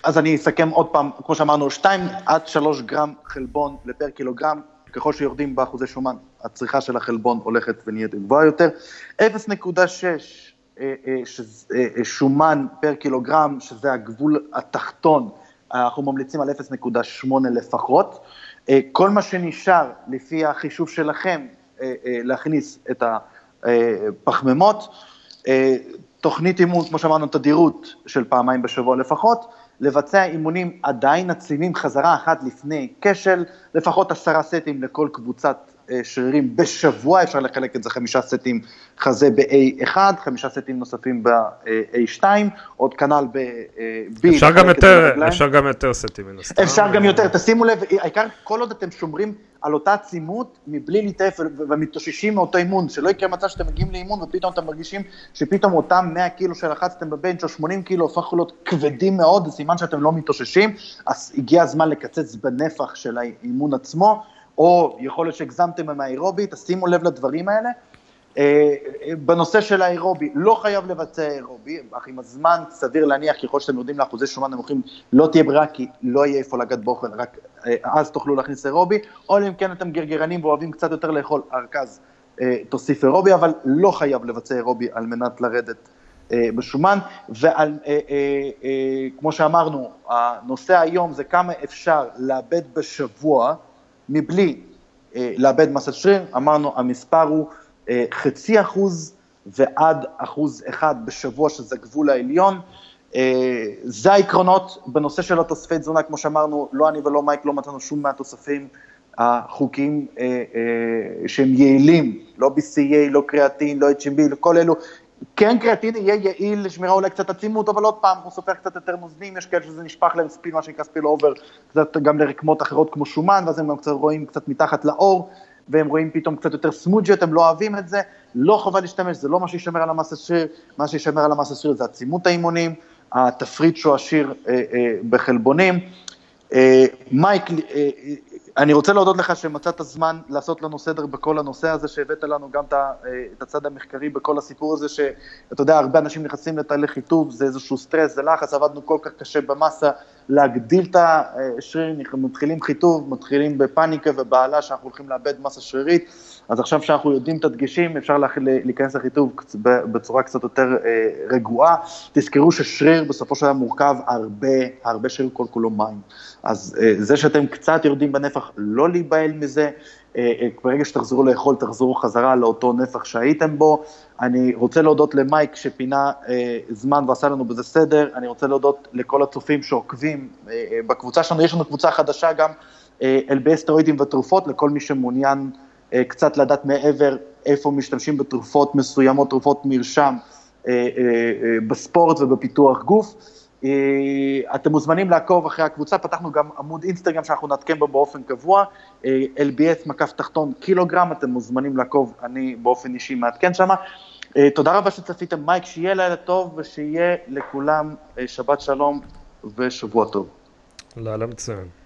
אז אני אסכם עוד פעם, כמו שאמרנו, 2 עד 3 גרם חלבון לפר קילוגרם, ככל שיורדים באחוזי שומן, הצריכה של החלבון הולכת ונהיית גבוהה יותר. 0.6 אה, אה, אה, שומן פר קילוגרם, שזה הגבול התחתון אנחנו ממליצים על 0.8 לפחות. כל מה שנשאר לפי החישוב שלכם, להכניס את הפחמימות, תוכנית אימון, כמו שאמרנו, תדירות של פעמיים בשבוע לפחות, לבצע אימונים עדיין עצימים חזרה אחת לפני כשל, לפחות עשרה סטים לכל קבוצת אה, שרירים בשבוע, אפשר לחלק את זה חמישה סטים חזה ב-A1, חמישה סטים נוספים ב-A2, עוד כנ"ל ב-B. אפשר גם יותר, אפשר גם יותר סטים מן הסתם. אפשר גם יותר, תשימו לב, העיקר כל עוד אתם שומרים על אותה עצימות, מבלי להתעף ומתאוששים מאותו אימון, שלא יקרה מצב שאתם מגיעים לאימון ופתאום אתם מרגישים שפתאום אותם 100 קילו שלחצתם בבנץ' או 80 קילו הפכו להיות כבדים מאוד, זה סימן שאתם לא מתאוששים, אז הגיע הזמן לקצץ בנפח של האימון עצמו. או יכול להיות שהגזמתם עם האירובי, תשימו לב לדברים האלה. אה, בנושא של האירובי, לא חייב לבצע אירובי, אך עם הזמן סביר להניח, ככל שאתם יורדים לאחוזי שומן נמוכים, לא תהיה ברירה, כי לא יהיה איפה לגעת באוכל, רק אה, אז תוכלו להכניס אירובי, או אם כן אתם גרגרנים ואוהבים קצת יותר לאכול ארכז, אה, תוסיף אירובי, אבל לא חייב לבצע אירובי על מנת לרדת בשומן, וכמו שאמרנו, הנושא היום זה כמה אפשר לאבד בשבוע, מבלי אה, לאבד מסת שריר, אמרנו המספר הוא אה, חצי אחוז ועד אחוז אחד בשבוע, שזה גבול העליון. אה, זה העקרונות בנושא של התוספי תזונה, כמו שאמרנו, לא אני ולא מייק לא מצאנו שום מהתוספים החוקיים אה, אה, שהם יעילים, לא BCAA, לא קריאטין, לא HMB, כל אלו כן קריאטין יהיה יעיל לשמירה אולי קצת עצימות, אבל עוד פעם, הוא סופח קצת יותר נוזלים, יש כאלה שזה נשפך להם spill, מה שנקרא spill over, קצת גם לרקמות אחרות כמו שומן, ואז הם גם קצת רואים קצת מתחת לעור, והם רואים פתאום קצת יותר סמוג'יות, הם לא אוהבים את זה, לא חובה להשתמש, זה לא מה שישמר על המסה שריר, מה שישמר על המסה שריר זה עצימות האימונים, התפריט שהוא עשיר אה, אה, בחלבונים. אה, מייק, אה, אני רוצה להודות לך שמצאת זמן לעשות לנו סדר בכל הנושא הזה, שהבאת לנו גם את הצד המחקרי בכל הסיפור הזה, שאתה יודע, הרבה אנשים נכנסים לתהליך חיטוב, זה איזשהו סטרס, זה לחץ, עבדנו כל כך קשה במסה, להגדיל את השריר, מתחילים חיטוב, מתחילים בפאניקה ובהלה שאנחנו הולכים לאבד מסה שרירית, אז עכשיו שאנחנו יודעים את הדגשים, אפשר להיכנס לחיטוב בצורה קצת יותר אה, רגועה. תזכרו ששריר בסופו של דבר מורכב הרבה, הרבה שריר כל כולו מים. אז אה, זה שאתם קצת יורדים בנפח, לא להיבהל מזה. אה, ברגע שתחזרו לאכול, תחזרו חזרה לאותו נפח שהייתם בו. אני רוצה להודות למייק שפינה זמן ועשה לנו בזה סדר. אני רוצה להודות לכל הצופים שעוקבים בקבוצה שלנו. יש לנו קבוצה חדשה גם, אלבי סטרואידים ותרופות, לכל מי שמעוניין קצת לדעת מעבר איפה משתמשים בתרופות מסוימות, תרופות מרשם אה, אה, בספורט ובפיתוח גוף. אתם מוזמנים לעקוב אחרי הקבוצה, פתחנו גם עמוד אינסטגרם שאנחנו נעדכן בו באופן קבוע, LBS מקף תחתון קילוגרם, אתם מוזמנים לעקוב, אני באופן אישי מעדכן שם. תודה רבה שצפיתם, מייק, שיהיה לילה טוב ושיהיה לכולם שבת שלום ושבוע טוב. לילה מצוין.